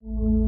Thank you.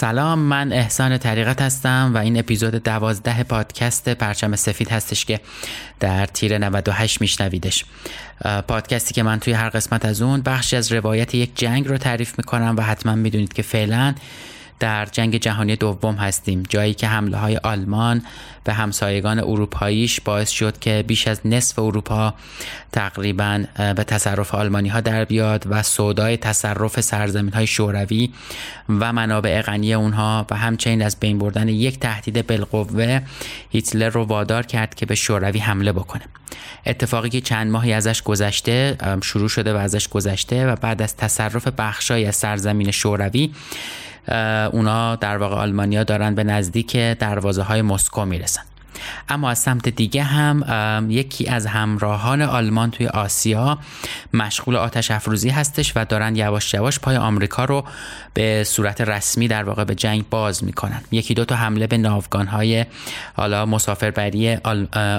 سلام من احسان طریقت هستم و این اپیزود دوازده پادکست پرچم سفید هستش که در تیر 98 میشنویدش. پادکستی که من توی هر قسمت از اون بخشی از روایت یک جنگ رو تعریف می‌کنم و حتما می‌دونید که فعلا در جنگ جهانی دوم هستیم. جایی که حمله های آلمان به همسایگان اروپاییش باعث شد که بیش از نصف اروپا تقریبا به تصرف آلمانی ها در بیاد و سودای تصرف سرزمین های شوروی و منابع غنی اونها و همچنین از بین بردن یک تهدید بالقوه هیتلر رو وادار کرد که به شوروی حمله بکنه. اتفاقی که چند ماهی ازش گذشته شروع شده و ازش گذشته و بعد از تصرف بخشای از سرزمین شوروی اونا در واقع آلمانیا دارن به نزدیک دروازه های مسکو می‌رسن. اما از سمت دیگه هم یکی از همراهان آلمان توی آسیا مشغول آتش افروزی هستش و دارن یواش یواش پای آمریکا رو به صورت رسمی در واقع به جنگ باز می‌کنن. یکی دو تا حمله به ناوگان های حالا مسافربری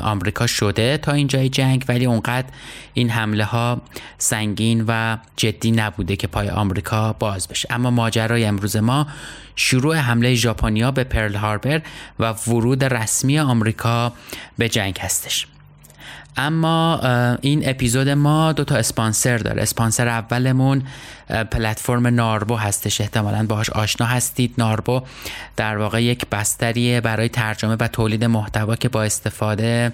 آمریکا شده تا اینجای جنگ ولی اونقدر این حمله ها سنگین و جدی نبوده که پای آمریکا باز بشه. اما ماجرای امروز ما شروع حمله ژاپنیا به پرل هاربر و ورود رسمی آمریکا به جنگ هستش. اما این اپیزود ما دو تا اسپانسر داره. اسپانسر اولمون پلتفرم ناربو هستش. احتمالا باهاش آشنا هستید. ناربو در واقع یک بستریه برای ترجمه و تولید محتوا که با استفاده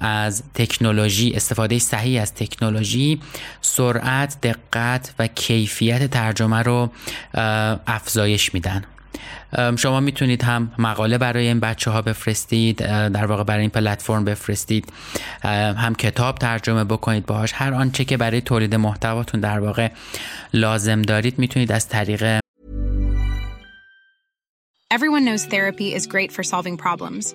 از تکنولوژی استفاده صحیح از تکنولوژی سرعت دقت و کیفیت ترجمه رو افزایش میدن. شما می‌تونید هم مقاله برای این بچه ها بفرستید در واقع برای این پلتفرم بفرستید هم کتاب ترجمه بکنید باهاش. هر آنچه که برای تولید محتواتون در واقع لازم دارید می‌تونید از طریق Everyone knows therapy is great for solving problems,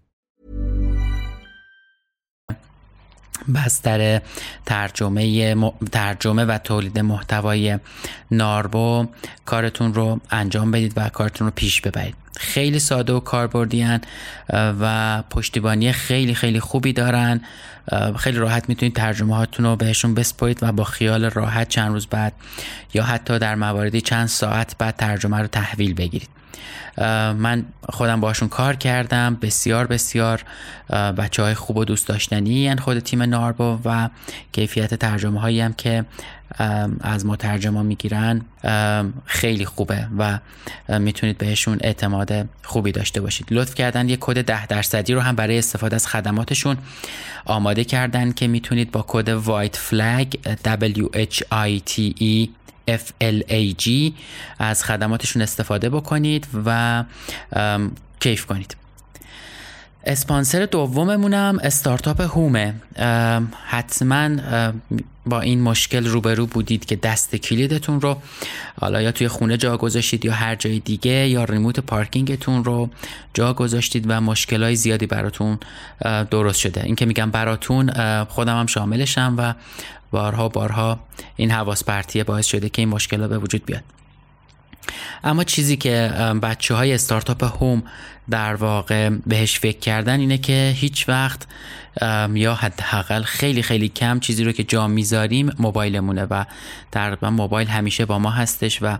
بستر ترجمه, ترجمه و تولید محتوای ناربو کارتون رو انجام بدید و کارتون رو پیش ببرید. خیلی ساده و کاربردی و پشتیبانی خیلی خیلی خوبی دارن. خیلی راحت می‌تونید ترجمه هاتون رو بهشون بسپرید و با خیال راحت چند روز بعد یا حتی در مواردی چند ساعت بعد ترجمه رو تحویل بگیرید. من خودم باشون کار کردم بسیار بسیار بچه های خوب و دوست داشتنی یعنی خود تیم ناربو و کیفیت ترجمه هایی هم که از مترجما می‌گیرن خیلی خوبه و می‌تونید بهشون اعتماد خوبی داشته باشید. لطف کردن یه کد ده درصدی رو هم برای استفاده از خدماتشون آماده کردن که می‌تونید با کد وایت فلگ W H I T E FLAG از خدماتشون استفاده بکنید و کیف کنید. اسپانسر دوممونم استارتاپ هومه. حتما با این مشکل روبرو بودید که دست کلیدتون رو حالا یا توی خونه جا گذاشتید یا هر جای دیگه یا ریموت پارکینگتون رو جا گذاشتید و مشکلای زیادی براتون درست شده. این که میگم براتون خودم هم شاملشم و بارها بارها این حواس پرتیه باعث شده که این مشکل به وجود بیاد. اما چیزی که بچه های استارتاپ هوم در واقع بهش فکر کردن اینه که هیچ وقت یا حداقل خیلی خیلی کم چیزی رو که جا می‌ذاریم موبایلمونه و در موبایل همیشه با ما هستش و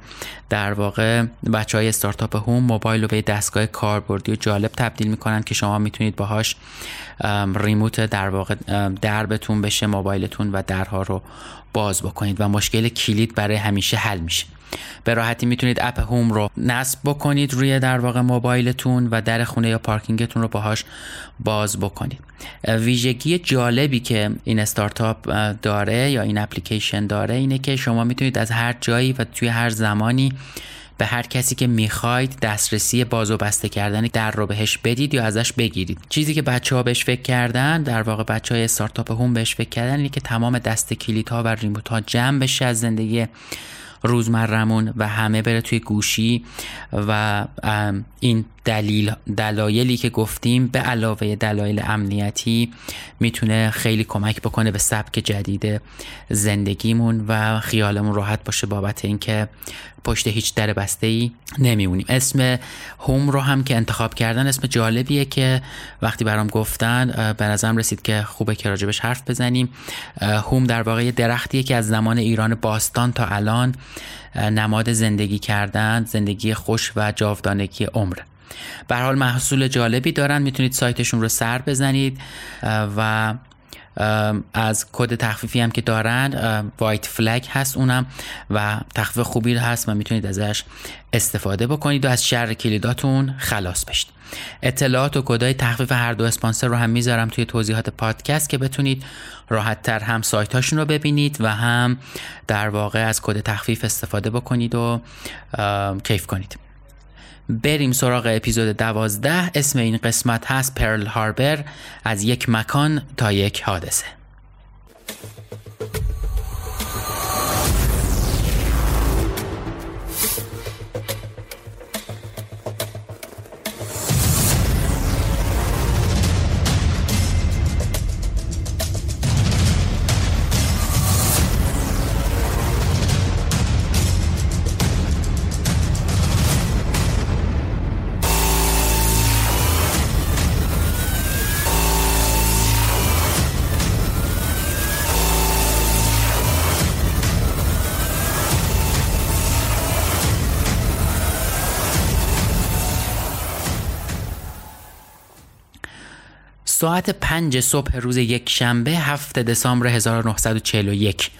در واقع بچه های استارتاپ هوم موبایل رو به دستگاه کاربردی و جالب تبدیل می‌کنن که شما می‌تونید باهاش ریموت در واقع دربتون بشه موبایلتون و درها رو باز بکنید و مشکل کلید برای همیشه حل میشه. به راحتی می‌تونید اپ هوم رو نصب بکنید روی در واقع موبایلتون و در خونه یا پارکینگتون رو باهاش باز بکنید. ویژگی جالبی که این استارتاپ داره یا این اپلیکیشن داره اینه که شما می‌تونید از هر جایی و توی هر زمانی به هر کسی که می‌خواید دسترسی باز و بسته کردن در رو بهش بدید یا ازش بگیرید. چیزی که بچه ها بهش فکر کردن در واقع بچه های استارتاپ هم بهش فکر کردن اینه که تمام دست کلیت ها و ریموت ها جمع بشه از زندگی روزمرمون و همه بره توی گوشی و این دلیل دلایلی که گفتیم به علاوه دلایل امنیتی می‌تونه خیلی کمک بکنه به سبک جدید زندگیمون و خیالمون راحت باشه بابت اینکه پشت هیچ در بسته ای نمیمونیم. اسم هوم رو هم که انتخاب کردن اسم جالبیه که وقتی برام گفتن به نظرم رسید که خوبه که راجبش حرف بزنیم. هوم در واقع درختیه که از زمان ایران باستان تا الان نماد زندگی کردن زندگی خوش و جاودانگی عمره به حال محصول جالبی دارن. می‌تونید سایتشون رو سر بزنید و از کد تخفیفی هم که دارن وایت فلگ هست اونم و تخفیف خوبی هست. و می‌تونید ازش استفاده بکنید و از شر کلیداتون خلاص بشید. اطلاعات و کدای تخفیف هر دو اسپانسر رو هم می‌ذارم توی توضیحات پادکست که بتونید راحت تر هم سایت هاشون رو ببینید و هم در واقع از کد تخفیف استفاده بکنید و کیف کنید. بریم سراغ اپیزود دوازده. اسم این قسمت هست پرل هاربر از یک مکان تا یک حادثه. ساعت پنج صبح روز یک شنبه هفت دسامبر 1941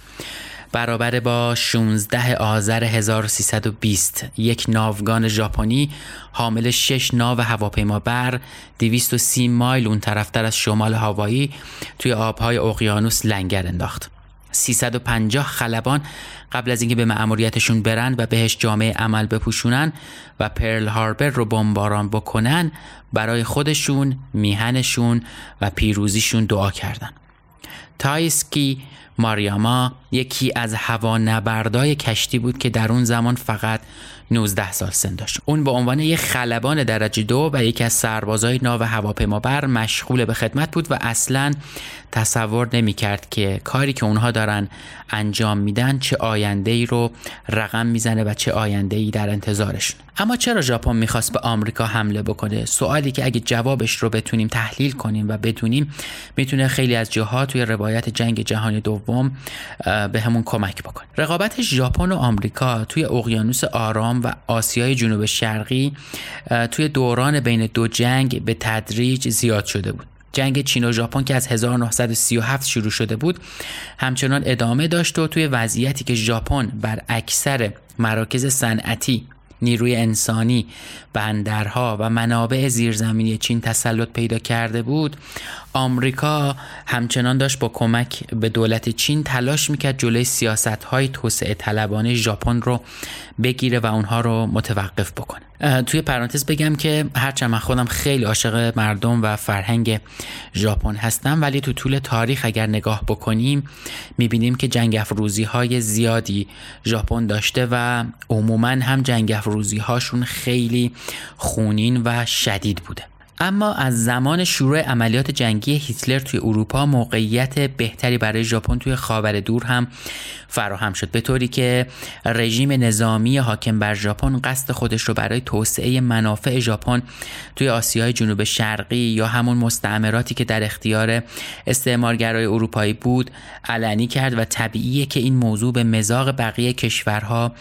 برابر با 16 آذر 1320 یک ناوگان ژاپنی حامل شش ناو هواپیما بر 230 مایل اون طرفتر از شمال هاوایی توی آبهای اقیانوس لنگر انداخت. 350 خلبان قبل از اینکه به مأموریتشون برن و بهش جامعه عمل بپوشونن و پرل هاربر رو بمباران بکنن برای خودشون، میهنشون و پیروزیشون دعا کردن. تایسکی ماریاما یکی از هوانوردای کشتی بود که در اون زمان فقط 19 سال سن داشت. اون به عنوان یک خلبان درجه دو و یکی از سربازای ناو هواپیمابر مشغول به خدمت بود و اصلا تصور نمی کرد که کاری که اونها دارن انجام میدن چه آینده ای رو رقم می‌زنه و چه آینده ای در انتظارشون. اما چرا ژاپن می‌خواست به آمریکا حمله بکنه؟ سوالی که اگه جوابش رو بتونیم تحلیل کنیم و بدونیم می‌تونه خیلی از جاها توی روایت جنگ جهانی دوم به همون کمک بکنه. رقابت ژاپن و آمریکا توی اقیانوس آرام و آسیای جنوب شرقی توی دوران بین دو جنگ به تدریج زیاد شده بود. جنگ چین و ژاپن که از 1937 شروع شده بود همچنان ادامه داشت و توی وضعیتی که ژاپن بر اکثر مراکز صنعتی نیروی انسانی بندرها و منابع زیرزمینی چین تسلط پیدا کرده بود آمریکا همچنان داشت با کمک به دولت چین تلاش می‌کرد جلوی سیاست های توسعه طلبانه ژاپن رو بگیره و اونها رو متوقف بکنه. توی پرانتز بگم که هرچند من خودم خیلی عاشق مردم و فرهنگ ژاپن هستم ولی تو طول تاریخ اگر نگاه بکنیم می‌بینیم که جنگ افروزی های زیادی ژاپن داشته و عموما هم جنگ افروزی هاشون خیلی خونین و شدید بوده. اما از زمان شروع عملیات جنگی هیتلر توی اروپا موقعیت بهتری برای ژاپن توی خاور دور هم فراهم شد. به طوری که رژیم نظامی حاکم بر ژاپن قصد خودش رو برای توسعه منافع ژاپن توی آسیای جنوب شرقی یا همون مستعمراتی که در اختیار استعمارگرای اروپایی بود علنی کرد و طبیعیه که این موضوع به مزاق بقیه کشورها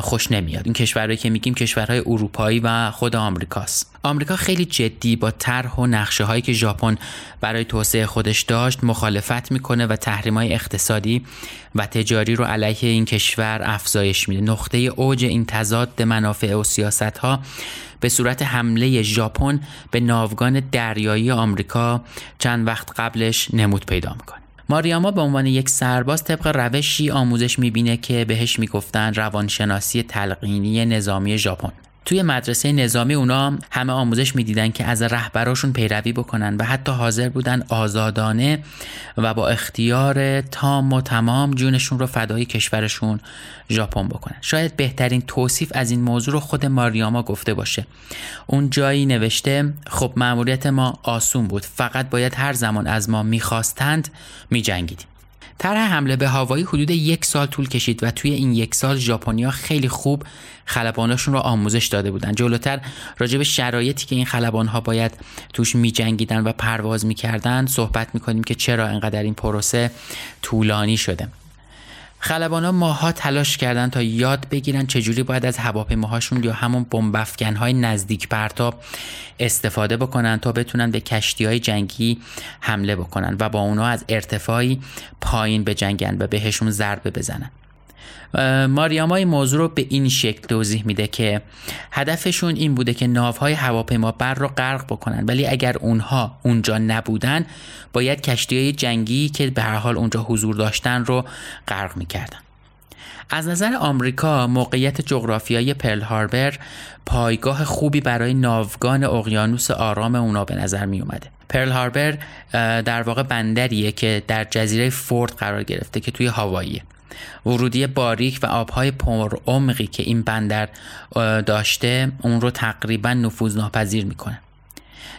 خوش نمیاد. این کشورهایی که میگیم کشورهای اروپایی و خود آمریکاست. آمریکا خیلی جدی با طرح و نقشه هایی که ژاپن برای توسعه خودش داشت مخالفت می‌کنه و تحریم های اقتصادی و تجاری رو علیه این کشور افزایش میده. نقطه اوج این تضاد منافع و سیاست ها به صورت حمله ژاپن به ناوگان دریایی آمریکا چند وقت قبلش نمود پیدا می‌کنه. ماریاما به عنوان یک سرباز طبق روشی آموزش می‌بینه که بهش می‌گفتن روانشناسی تلقینی نظامی ژاپن. توی مدرسه نظامی اونا همه آموزش می‌دیدن که از رهبراشون پیروی بکنن و حتی حاضر بودن آزادانه و با اختیار تام و تمام جونشون رو فدای کشورشون ژاپن بکنن. شاید بهترین توصیف از این موضوع رو خود ماریاما گفته باشه. اون جایی نوشته خب مأموریت ما آسون بود فقط باید هر زمان از ما می‌خواستند میجنگیدیم. طرح حمله به هوایی حدود یک سال طول کشید و توی این یک سال ژاپنیا خیلی خوب خلباناشون رو آموزش داده بودن. جلوتر راجع به شرایطی که این خلبانها باید توش میجنگیدن و پرواز می‌کردن صحبت می‌کنیم که چرا انقدر این پروسه طولانی شده. خلبان ها ماها تلاش کردن تا یاد بگیرن چجوری باید از هواپیماهاشون یا همون بمبافکن های نزدیک پرتاب استفاده بکنن تا بتونن به کشتی های جنگی حمله بکنن و با اونا از ارتفاعی پایین بجنگن و بهشون ضربه بزنن. ماریاما این موضوع رو به این شکل توضیح میده که هدفشون این بوده که ناوهای هواپیما بر رو غرق بکنن ولی اگر اونها اونجا نبودن باید کشتی های جنگی که به هر حال اونجا حضور داشتن رو غرق می‌کردن از نظر آمریکا موقعیت جغرافیایی پرل هاربر پایگاه خوبی برای ناوگان اقیانوس آرام اونا به نظر می اومده. پرل هاربر در واقع بندریه که در جزیره فورد قرار گرفته که توی هاواییه. ورودی باریک و آبهای پر عمقی که این بندر داشته اون رو تقریبا نفوذ ناپذیر می‌کنه.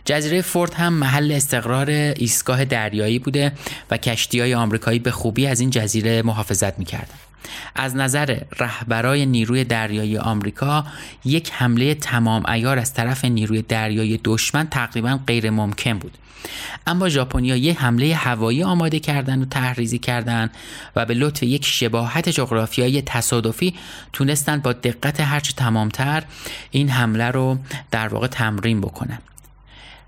جزیره فورد هم محل استقرار ایستگاه دریایی بوده و کشتی های آمریکایی به خوبی از این جزیره محافظت می‌کردن. از نظر رهبرای نیروی دریایی آمریکا یک حمله تمام ایار از طرف نیروی دریایی دشمن تقریبا غیر ممکن بود. اما ژاپنیا یک حمله هوایی آماده کردن و تحریزی کردن و به لطف یک شباهت جغرافیایی تصادفی تونستن با دقت هرچه تمامتر این حمله رو در واقع تمرین بکنن.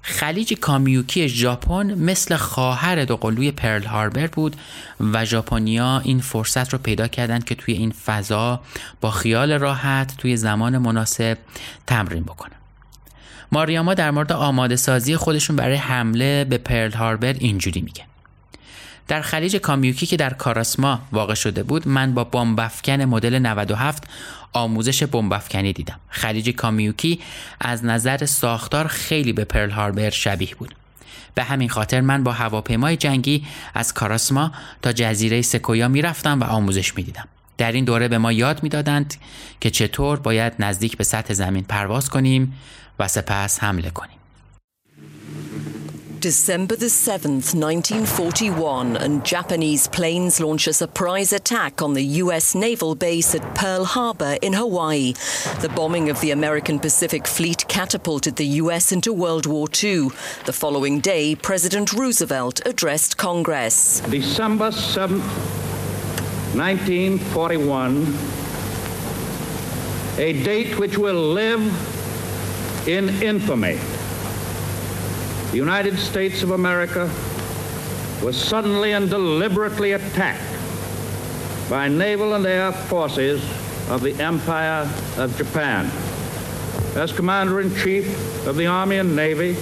خلیج کامیوکی ژاپن مثل خواهر دوقلوی پرل هاربر بود و ژاپنیا این فرصت رو پیدا کردند که توی این فضا با خیال راحت توی زمان مناسب تمرین بکنن. ماریاما در مورد آماده سازی خودشون برای حمله به پرل هاربر اینجوری میگه. در خلیج کامیوکی که در کاراسما واقع شده بود من با بمبافکن مدل 97 آموزش بمبافکنی دیدم. خلیج کامیوکی از نظر ساختار خیلی به پرل هاربر شبیه بود. به همین خاطر من با هواپیمای جنگی از کاراسما تا جزیره سکویا می‌رفتم و آموزش می‌دیدم. در این دوره به ما یاد می‌دادند که چطور باید نزدیک به سطح زمین پرواز کنیم و سپس حمله کنیم. December the 7th, 1941, and Japanese planes launch a surprise attack on the U.S. naval base at Pearl Harbor in Hawaii. The bombing of the American Pacific Fleet catapulted the U.S. into World War II. The following day, President Roosevelt addressed Congress. December 7th, 1941, a date which will live in infamy the United States of America was suddenly and deliberately attacked by naval and air forces of the Empire of Japan. As Commander in Chief of the Army and Navy,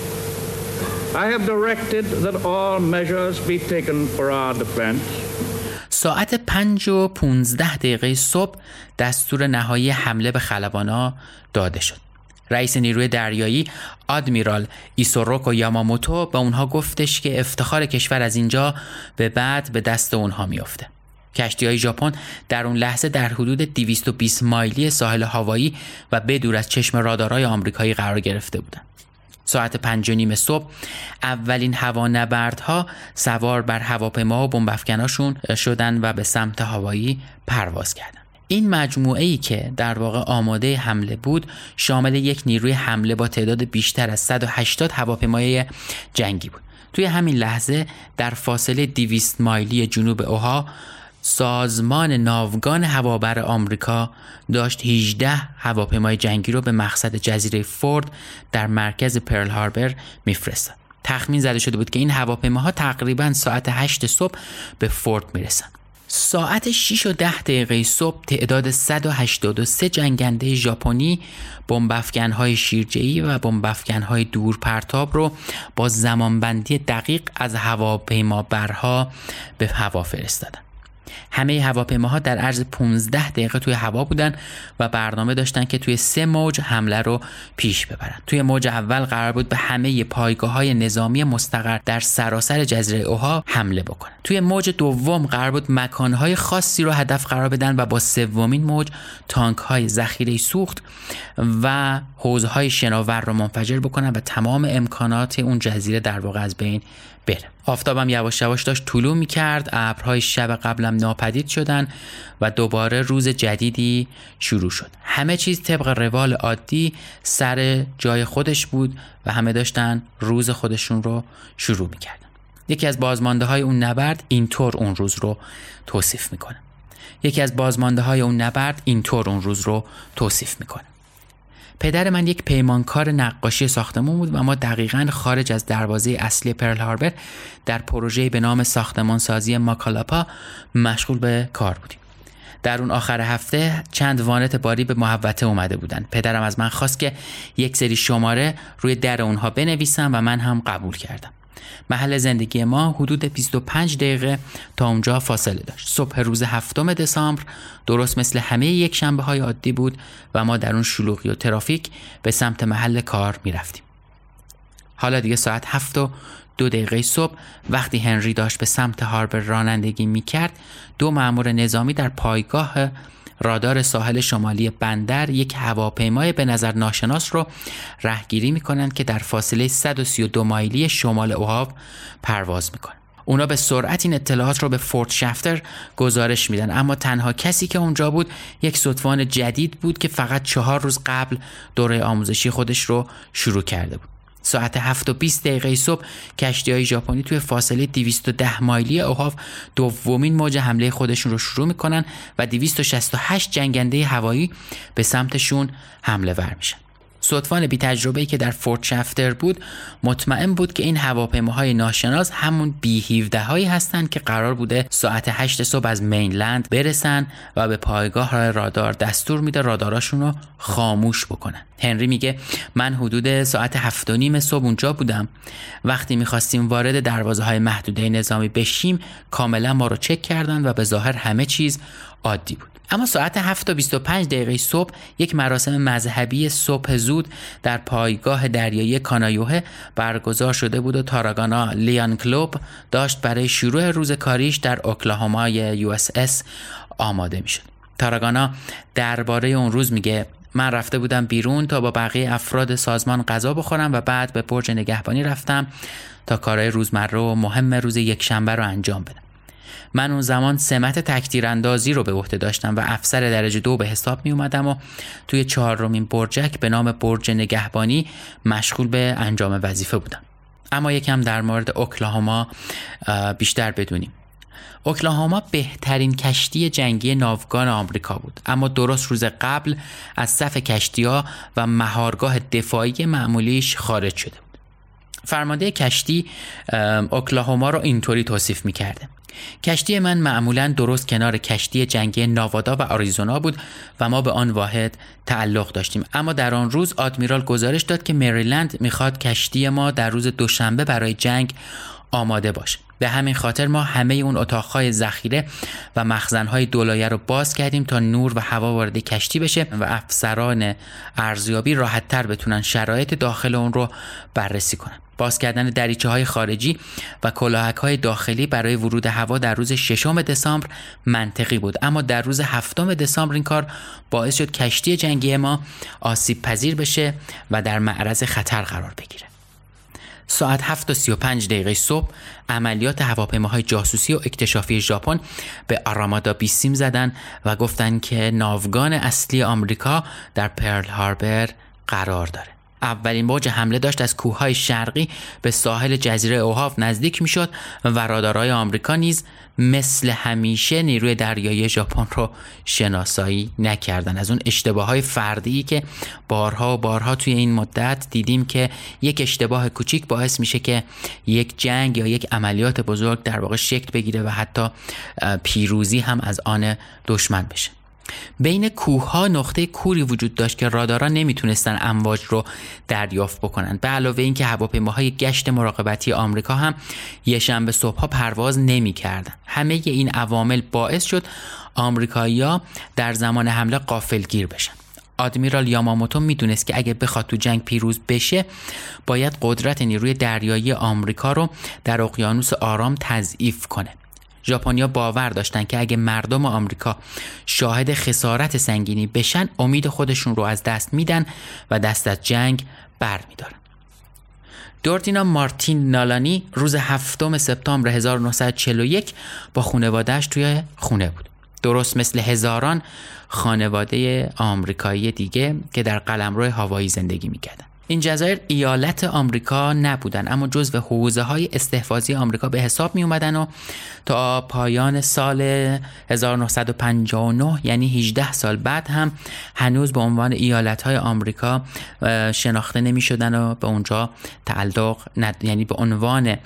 I have directed that all measures be taken for our defense. ساعت 5 و 15 دقیقه صبح دستور نهایی حمله به خلبانا داده شد. رئیس نیروی دریایی آدمیرال ایسوروکو یاماموتو به اونها گفتش که افتخار کشور از اینجا به بعد به دست اونها میافته. کشتی های ژاپن در اون لحظه در حدود 220 مایلی ساحل هوایی و بدور از چشم رادارهای آمریکایی قرار گرفته بودند. ساعت پنج و نیم صبح اولین هوانبردها سوار بر هواپیما و بمبافکناشون شدن و به سمت هوایی پرواز کردند. این مجموعه ای که در واقع آماده حمله بود شامل یک نیروی حمله با تعداد بیشتر از 180 هواپیمای جنگی بود توی همین لحظه در فاصله 200 مایلی جنوب اوها سازمان ناوگان هوابر آمریکا داشت 18 هواپیمای جنگی رو به مقصد جزیره فورد در مرکز پرل هاربر میفرستاد. تخمین زده شده بود که این هواپیماها تقریبا ساعت 8 صبح به فورد می‌رسن. ساعت 6 و 10 دقیقه صبح تعداد 183 جنگنده ژاپنی بمبافکن‌های شیرجه‌ای و بمبافکن‌های دور پرتاب رو با زمانبندی دقیق از هواپیمابرها به هوا فرستادند. همه هواپیماها در عرض 15 دقیقه توی هوا بودن و برنامه داشتن که توی سه موج حمله رو پیش ببرن. توی موج اول قرار بود به همه پایگاه های نظامی مستقر در سراسر جزیره اوها حمله بکنن. توی موج دوم قرار بود مکانهای خاصی رو هدف قرار بدن و با سومین موج تانک های ذخیره سوخت و حوزهای شناور رو منفجر بکنن و تمام امکانات اون جزیره در واقع از بین بره. آفتابم یواش یواش داشت طلوع می کرد ابرهای شب قبلم ناپدید شدن و دوباره روز جدیدی شروع شد. همه چیز طبق روال عادی سر جای خودش بود و همه داشتن روز خودشون رو شروع می کردن. یکی از بازمانده های اون نبرد اینطور اون روز رو توصیف می‌کنه. یکی از بازمانده های اون نبرد اینطور اون روز رو توصیف می‌کنه. پدر من یک پیمانکار نقاشی ساختمون بود و ما دقیقا خارج از دروازه اصلی پرل هاربر در پروژه به نام ساختمان سازی ماکالاپا مشغول به کار بودیم. در اون آخر هفته چند وانت باری به محوطه اومده بودن پدرم از من خواست که یک سری شماره روی در اونها بنویسم و من هم قبول کردم. محل زندگی ما حدود 25 دقیقه تا اونجا فاصله داشت صبح روز هفتم دسامبر درست مثل همه یک شنبه های عادی بود و ما در اون شلوغی و ترافیک به سمت محل کار می رفتیم. حالا دیگه ساعت هفت و دو دقیقه صبح وقتی هنری داشت به سمت هاربر رانندگی می کرد دو مأمور نظامی در پایگاه رادار ساحل شمالی بندر یک هواپیمای به نظر ناشناس رو رهگیری می‌کنند که در فاصله 132 مایلی شمال اوهاو پرواز می‌کنه اونا به سرعت این اطلاعات رو به فورت شفتر گزارش میدن. اما تنها کسی که اونجا بود یک صدفان جدید بود که فقط چهار روز قبل دوره آموزشی خودش رو شروع کرده بود. ساعت 7 و 20 دقیقه صبح کشتی های ژاپنی توی فاصله 210 مایلی اوهاف دومین موج حمله خودشون رو شروع می‌کنن و 268 جنگنده هوایی به سمتشون حمله ور میشن. صدفان بی تجربه که در فورت شفتر بود مطمئن بود که این هواپیماهای ناشناس همون بی 17 هایی هستند که قرار بوده ساعت 8 صبح از مینلند برسن و به پایگاه رادار دستور میده راداراشون رو خاموش بکنن. هنری میگه من حدود ساعت هفت و نیم صبح اونجا بودم. وقتی می‌خواستیم وارد دروازه های محدوده نظامی بشیم کاملا ما رو چک کردن و به ظاهر همه چیز عادی بود. اما ساعت 7 تا 25 دقیقه صبح یک مراسم مذهبی صبح زود در پایگاه دریایی کانایوه برگزار شده بود و تاراگانا لیان کلوب داشت برای شروع روز کاریش در اوکلاهوما یو اس آماده می‌شد. تاراگانا درباره اون روز میگه من رفته بودم بیرون تا با بقیه افراد سازمان غذا بخورم و بعد به برج نگهبانی رفتم تا کارهای روزمره و مهم روز یک شنبه رو انجام بدم. من اون زمان سمت تکتیر اندازی رو به عهده داشتم و افسر درجه دو به حساب می اومدم و توی چهارمین برجک به نام برج نگهبانی مشغول به انجام وظیفه بودم. اما یکم در مورد اوکلاهاما بیشتر بدونیم. اوکلاهاما بهترین کشتی جنگی ناوگان آمریکا بود. اما درست روز قبل از صف کشتی ها و مهارگاه دفاعی معمولیش خارج شده بود. فرمانده کشتی اوکلاهوما رو اینطوری توصیف می‌کرده. کشتی من معمولا درست کنار کشتی جنگی ناوادا و آریزونا بود و ما به آن واحد تعلق داشتیم. اما در آن روز آدمیرال گزارش داد که مریلند می‌خواد کشتی ما در روز دوشنبه برای جنگ آماده باشه. به همین خاطر ما همه اون اتاقهای ذخیره و مخزنهای دولایه رو باز کردیم تا نور و هوا وارد کشتی بشه و افسران ارزیابی راحتتر بتونن شرایط داخل اون رو بررسی کنن. باز کردن دریچه های خارجی و کلاهک های داخلی برای ورود هوا در روز ششم دسامبر منطقی بود. اما در روز هفتم دسامبر این کار باعث شد کشتی جنگی ما آسیب پذیر بشه و در معرض خطر قرار بگیره. ساعت 7 و 35 دقیقه صبح عملیات هواپیماهای جاسوسی و اکتشافی ژاپن به آرامادا بیسیم زدن و گفتن که ناوگان اصلی آمریکا در پرل هاربر قرار داره. اولین موج حمله داشت از کوههای شرقی به ساحل جزیره اوهاف نزدیک می‌شد و رادارهای آمریکا نیز مثل همیشه نیروی دریایی ژاپن رو شناسایی نکردن از اون اشتباه های فردی که بارها و بارها توی این مدت دیدیم که یک اشتباه کوچیک باعث میشه که یک جنگ یا یک عملیات بزرگ در واقع شکل بگیره و حتی پیروزی هم از آن دشمن بشه. بین کوه ها نقطه کوری وجود داشت که رادارا نمی‌تونستن امواج رو دریافت بکنند به علاوه اینکه هواپیماهای گشت مراقبتی آمریکا هم یه شنبه صبحها پرواز نمی‌کردن. همه این عوامل باعث شد آمریکایی‌ها در زمان حمله قافلگیر بشن. آدمیرال یاماموتو می‌دونست که اگه بخواد تو جنگ پیروز بشه باید قدرت نیروی دریایی آمریکا رو در اقیانوس آرام تضعیف کنه. ژاپنیا باور داشتن که اگه مردم آمریکا شاهد خسارت سنگینی بشن امید خودشون رو از دست میدن و دست از جنگ بر میدارن دوردینا مارتین نالانی روز هفتم سپتامبر 1941 با خانوادهش توی خونه بود. درست مثل هزاران خانواده آمریکایی دیگه که در قلمرو هوایی زندگی می‌کردن. این جزایر ایالت آمریکا نبودن اما جزو حوزه های استحفاظی آمریکا به حساب می اومدن و تا پایان سال 1959 یعنی 18 سال بعد هم هنوز به عنوان ایالت های آمریکا شناخته نمی شدن و به اونجا تعلق ند... یعنی به عنوان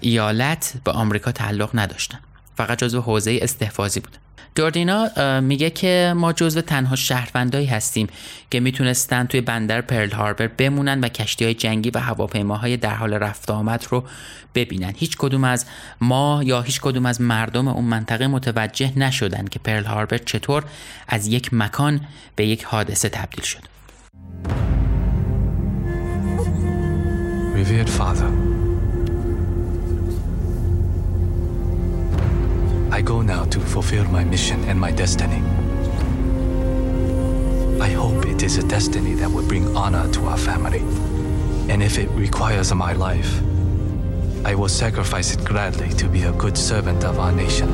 ایالت به آمریکا تعلق نداشتن. فقط جزو حوزه استحفاظی بودن جوردینا میگه که ما جزو تنها شهروندایی هستیم که می‌تونستن توی بندر پرل هاربر بمونن و کشتی های جنگی و هواپیماهای در حال رفت آمد رو ببینن. هیچ کدوم از ما یا هیچ کدوم از مردم اون منطقه متوجه نشدن که پرل هاربر چطور از یک مکان به یک حادثه تبدیل شد. I go now to fulfill my mission and my destiny. I hope it is a destiny that will bring honor to our family. And if it requires my life, I will sacrifice it gladly to be a good servant of our nation.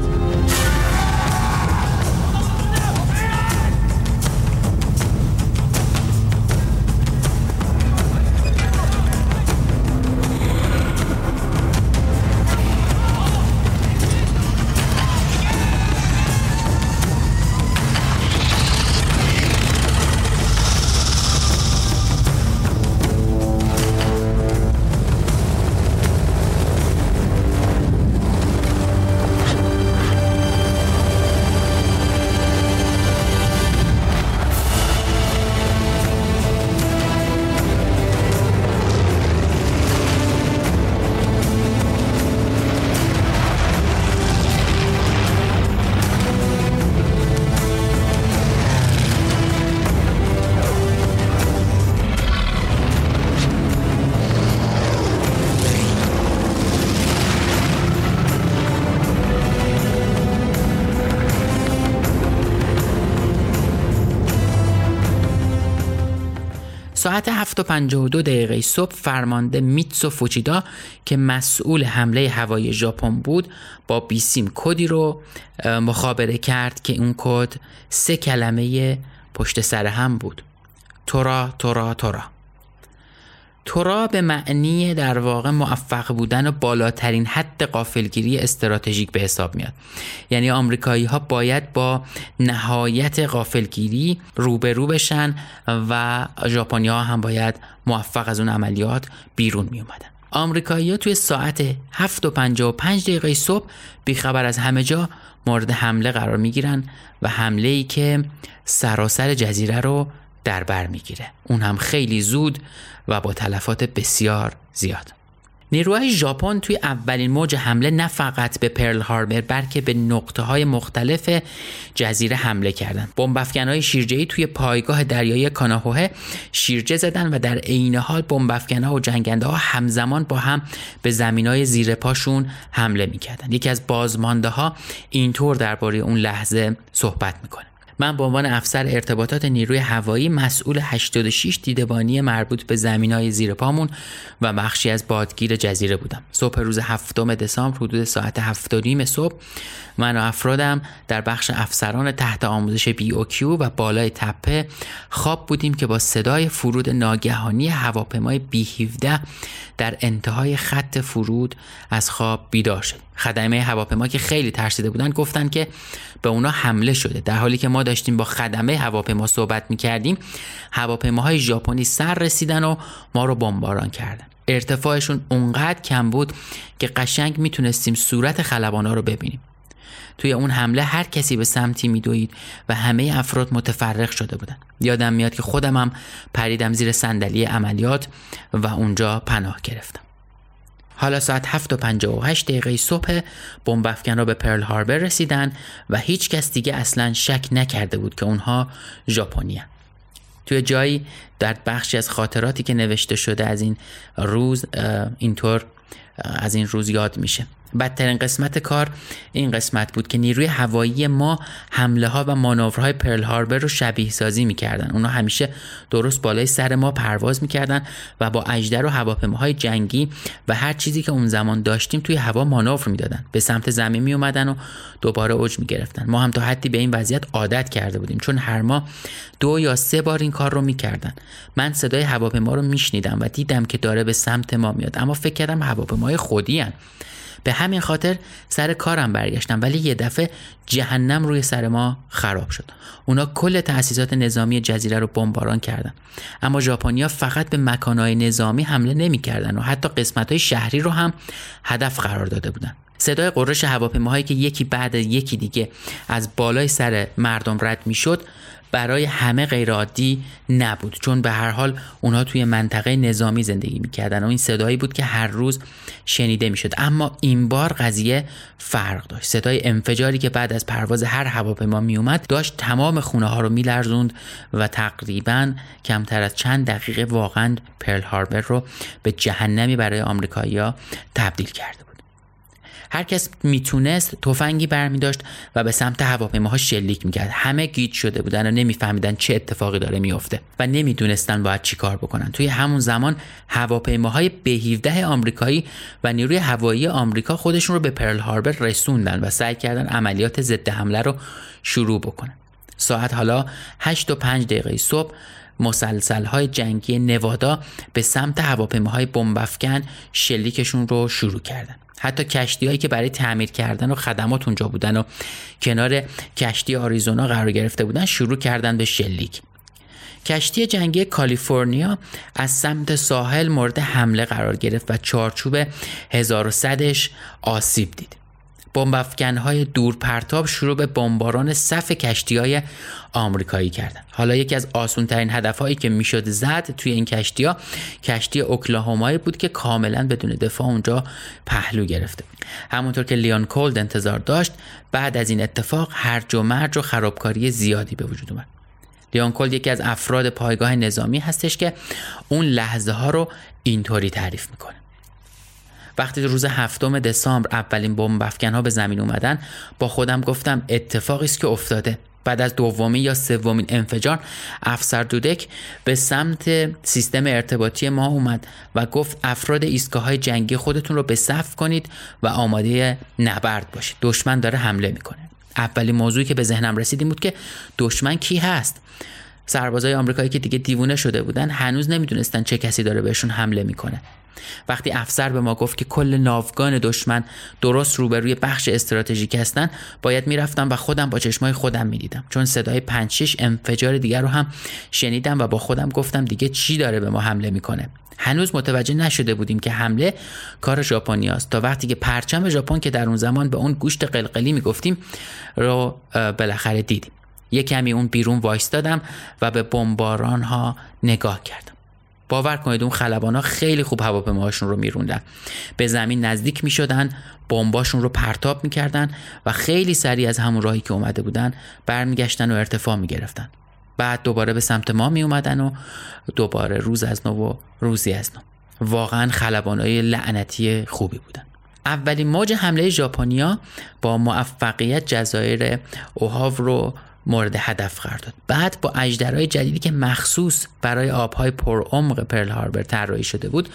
ساعت 7:52 دقیقه صبح فرمانده میتسو فوچیدا که مسئول حمله هوایی ژاپن بود با بیسیم کدی رو مخابره کرد که اون کد سه کلمه پشت سر هم بود. تورا تورا تورا. تورا به معنی در واقع موفق بودن و بالاترین حد قافلگیری استراتژیک به حساب میاد. یعنی آمریکایی ها باید با نهایت قافلگیری روبرو بشن و ژاپنی هم باید موفق از اون عملیات بیرون می اومدن آمریکایی ها توی ساعت 7 و 55 دقیقه صبح بیخبر از همه جا مورد حمله قرار می گیرن و حمله ای که سراسر جزیره رو در بر می‌گیره اون هم خیلی زود و با تلفات بسیار زیاد نیروهای ژاپن توی اولین موج حمله نه فقط به پرل هاربر بلکه به نقطه های مختلف جزیره حمله کردند. بمب های شیرجه‌ای توی پایگاه دریایی کاناهوه شیرجه زدن و در عین حال بمب و جنگنده ها همزمان با هم به زمین های زیر پاشون حمله می‌کردن. یکی از بازمانده ها اینطور درباره اون لحظه صحبت می‌کنه. من به عنوان افسر ارتباطات نیروی هوایی مسئول 86 دیدبانی مربوط به زمین های زیر پامون و بخشی از بادگیر جزیره بودم. صبح روز هفتم دسامبر حدود ساعت هفت و صبح من و افرادم در بخش افسران تحت آموزش بی او کیو و بالای تپه خواب بودیم که با صدای فرود ناگهانی هواپیمای بی 17 در انتهای خط فرود از خواب بیدار شد. خدمه هواپیما که خیلی ترسیده بودن گفتن که به اونا حمله شده. در حالی که ما داشتیم با خدمه هواپیما صحبت می‌کردیم هواپیماهای ژاپنی سر رسیدن و ما رو بمباران کردن. ارتفاعشون اونقدر کم بود که قشنگ می‌تونستیم صورت خلبانا رو ببینیم. توی اون حمله هر کسی به سمتی میدوید و همه افراد متفرق شده بودن. یادم میاد که خودم هم پریدم زیر صندلی عملیات و اونجا پناه گرفتم. حالا ساعت 7 و 58 دقیقه صبح بمب را به پرل هاربر رسیدن و هیچ کس دیگه اصلا شک نکرده بود که اونها ژاپنی توی جایی در بخشی از خاطراتی که نوشته شده از این روز اینطور از این روز یاد میشه. بدترین قسمت کار این قسمت بود که نیروی هوایی ما حمله ها و مانورهای پرل هاربر رو شبیه سازی می‌کردن. اونا همیشه درست بالای سر ما پرواز می‌کردن و با اجدر و هواپیماهای جنگی و هر چیزی که اون زمان داشتیم توی هوا مانور می‌دادن. به سمت زمین می اومدن و دوباره اوج می‌گرفتن. ما هم تا حدی به این وضعیت عادت کرده بودیم. چون هر ماه دو یا سه بار این کار رو می‌کردن. من صدای هواپیما رو میشنیدم و دیدم که داره به سمت ما میاد. اما فکر کردم هواپیمای خودی هن. به همین خاطر سر کارم برگشتم ولی یه دفعه جهنم روی سر ما خراب شد. اونا کل تأسیسات نظامی جزیره رو بمباران کردن. اما ژاپنیا فقط به مکانهای نظامی حمله نمی‌کردن و حتی قسمت شهری رو هم هدف قرار داده بودن. صدای قررش هواپیماهایی که یکی بعد یکی دیگه از بالای سر مردم رد می‌شد برای همه غیرعادی نبود. چون به هر حال اونها توی منطقه نظامی زندگی می‌کردن و این صدایی بود که هر روز شنیده می‌شد. اما این بار قضیه فرق داشت. صدای انفجاری که بعد از پرواز هر هواپیما میومد داشت تمام خونه ها رو میلرزوند و تقریبا کمتر از چند دقیقه واقعا پرل هاربر رو به جهنمی برای آمریکایی‌ها تبدیل کرده هر کس می‌تونست تفنگی برمی داشت و به سمت هواپیماها شلیک می‌کرد. همه گیج شده بودن و نمیفهمیدن چه اتفاقی داره میافته و نمی‌دونستن باید چیکار بکنن. توی همون زمان هواپیماهای به 17 آمریکایی و نیروی هوایی آمریکا خودشون رو به پرل هاربر رسوندن و سعی کردن عملیات ضد حمله رو شروع بکنن. ساعت حالا 8 و 5 دقیقه صبح مسلسل های جنگی نوادا به سمت هواپیماهای بمبافکن شلیکشون رو شروع کردن. حتی کشتی هایی که برای تعمیر کردن و خدمات اونجا بودن و کنار کشتی آریزونا قرار گرفته بودن شروع کردن به شلیک. کشتی جنگی کالیفرنیا از سمت ساحل مورد حمله قرار گرفت و چارچوب 1100ش آسیب دید. های دور پرتاب شروع به بمباران صف کشتی های آمریکایی کردن حالا یکی از آسون ترین هدف که می‌شد زد توی این کشتی ها کشتی اوکلاهومایی بود که کاملا بدون دفاع اونجا پهلو گرفته. همونطور که لیون کولد انتظار داشت بعد از این اتفاق هرج و مرج و خرابکاری زیادی به وجود اومد. لیون کولد یکی از افراد پایگاه نظامی هستش که اون لحظه ها رو اینطوری تعریف می‌کنه. وقتی روز هفتم دسامبر اولین بمب ها به زمین اومدن با خودم گفتم اتفاقی است که افتاده. بعد از دومین یا سومین انفجار افسر دودک به سمت سیستم ارتباطی ما اومد و گفت افراد ایستگاه های جنگی خودتون رو به صف کنید و آماده نبرد باشید. دشمن داره حمله می‌کنه. اولین موضوعی که به ذهنم رسید این بود که دشمن کی هست؟ سربازای آمریکایی که دیگه دیوونه شده بودن هنوز نمی‌دونستن چه کسی داره بهشون حمله می‌کنه. وقتی افسر به ما گفت که کل ناوگان دشمن درست روبروی بخش استراتژیک هستن باید می‌رفتم و خودم با چشمای خودم می‌دیدم. چون صدای پنج شش انفجار دیگر رو هم شنیدم و با خودم گفتم دیگه چی داره به ما حمله می‌کنه. هنوز متوجه نشده بودیم که حمله کار ژاپنیاست تا وقتی که پرچم ژاپن که در اون زمان به اون گوشت قلقلی می‌گفتیم رو بالاخره دیدیم. یه کمی اون بیرون وایستادم و به بمباران ها نگاه کردم. باور کنید اون خلبان ها خیلی خوب هواپیماهاشون رو میروندن. به زمین نزدیک می‌شدن بمباشون رو پرتاب می‌کردن و خیلی سریع از همون راهی که اومده بودن برمیگشتن و ارتفاع می‌گرفتن. بعد دوباره به سمت ما می اومدن و دوباره روز از نو و روزی از نو. واقعا های لعنتی خوبی بودن. اولین موج حمله ژاپنیا با موفقیت جزایر اوهاو رو مورد هدف قرار داد. بعد با اجدرهای جدیدی که مخصوص برای آبهای پرعمق پرل هاربر طراحی شده بود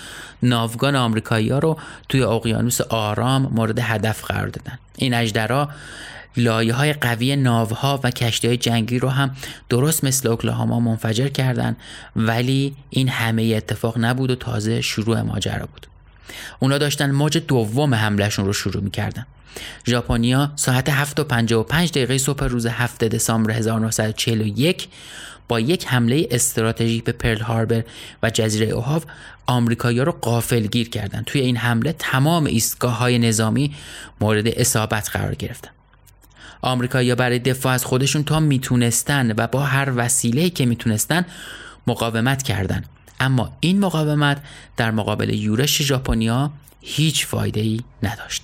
ناوگان آمریکایی ها رو توی اقیانوس آرام مورد هدف قرار دادن. این اجدرها لایه های قوی ناوها و کشتی های جنگی رو هم درست مثل اوکلاهاما منفجر کردند ولی این همه اتفاق نبود و تازه شروع ماجرا بود. اونا داشتن موج دوم حملهشون رو شروع می‌کردن. ژاپنیا ساعت 7 و 55 دقیقه صبح روز 7 دسامبر 1941 با یک حمله استراتژیک به پرل هاربر و جزیره اوهاو آمریکایی‌ها رو قافلگیر کردند. توی این حمله تمام ایستگاه های نظامی مورد اصابت قرار گرفتن. آمریکایی‌ها برای دفاع از خودشون تا می‌تونستن و با هر وسیله‌ای که می‌تونستن مقاومت کردند. اما این مقاومت در مقابل یورش ژاپنیا هیچ فایده ای نداشت.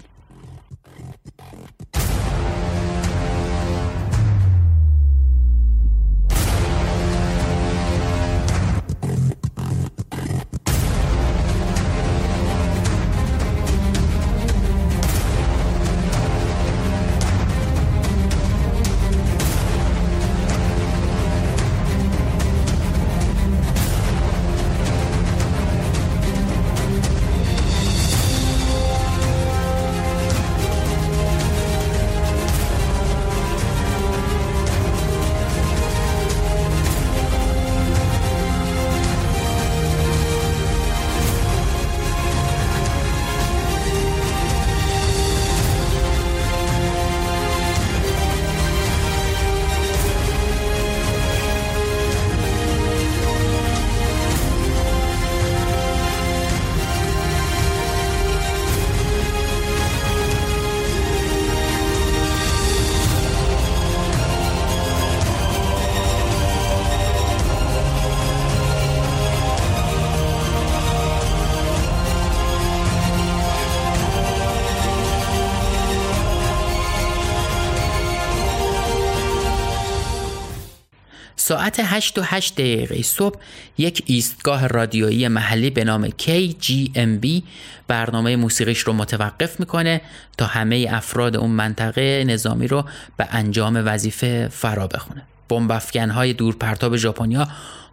ساعت 8 و 8 دقیقه صبح یک ایستگاه رادیویی محلی به نام KGMB برنامه موسیقیش رو متوقف می‌کنه تا همه افراد اون منطقه نظامی رو به انجام وظیفه فرا بخونه. بمب های دور پرتاب ژاپنیا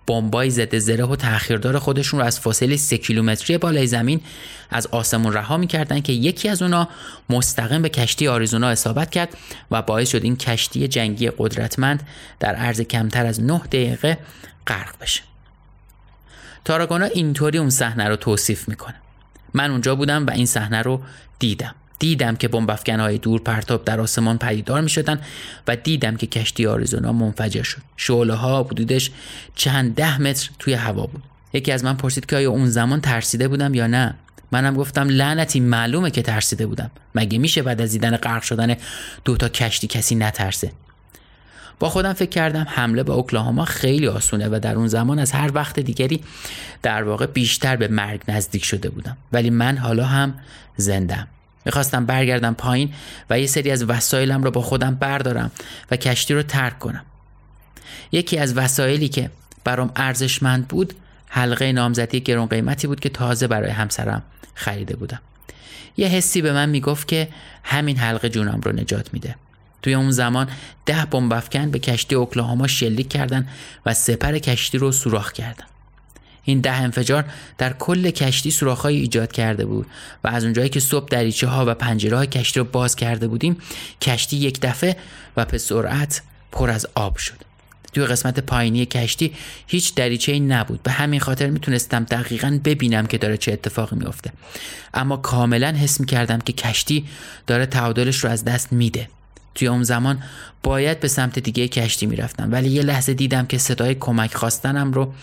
بمبای ضد زره و تأخیردار خودشون رو از فاصله سه کیلومتری بالای زمین از آسمون رها می‌کردن که یکی از اونا مستقیم به کشتی آریزونا اصابت کرد و باعث شد این کشتی جنگی قدرتمند در عرض کمتر از 9 دقیقه غرق بشه. تاراگونا اینطوری اون صحنه رو توصیف می‌کنه. من اونجا بودم و این صحنه رو دیدم. دیدم که بمب های دور پرتاب در آسمان پدیدار می شدن و دیدم که کشتی آریزونا منفجر شد. شعله ها حدودش چند ده متر توی هوا بود. یکی از من پرسید که آیا اون زمان ترسیده بودم یا نه؟ منم گفتم لعنتی معلومه که ترسیده بودم. مگه میشه بعد از دیدن غرق شدن دو تا کشتی کسی نترسه؟ با خودم فکر کردم حمله به اوکلاهاما خیلی آسونه و در اون زمان از هر وقت دیگری در واقع بیشتر به مرگ نزدیک شده بودم. ولی من حالا هم زندم می‌خواستم برگردم پایین و یه سری از وسایلم رو با خودم بردارم و کشتی رو ترک کنم. یکی از وسایلی که برام ارزشمند بود حلقه نامزدی گرون قیمتی بود که تازه برای همسرم خریده بودم. یه حسی به من می‌گفت که همین حلقه جونم رو نجات میده. توی اون زمان ده بمب افکن به کشتی اوکلاهاما شلیک کردن و سپر کشتی رو سوراخ کردن. این ده انفجار در کل کشتی سوراخ‌های ایجاد کرده بود و از اونجایی که صبح دریچه ها و پنجره های کشتی رو باز کرده بودیم کشتی یک دفعه و به سرعت پر از آب شد. توی قسمت پایینی کشتی هیچ دریچه ای نبود. به همین خاطر می‌تونستم دقیقا ببینم که داره چه اتفاقی میفته اما کاملا حس می‌کردم که کشتی داره تعادلش رو از دست میده. توی اون زمان باید به سمت دیگه کشتی می‌رفتم. ولی یه لحظه دیدم که صدای کمک خواستنم رو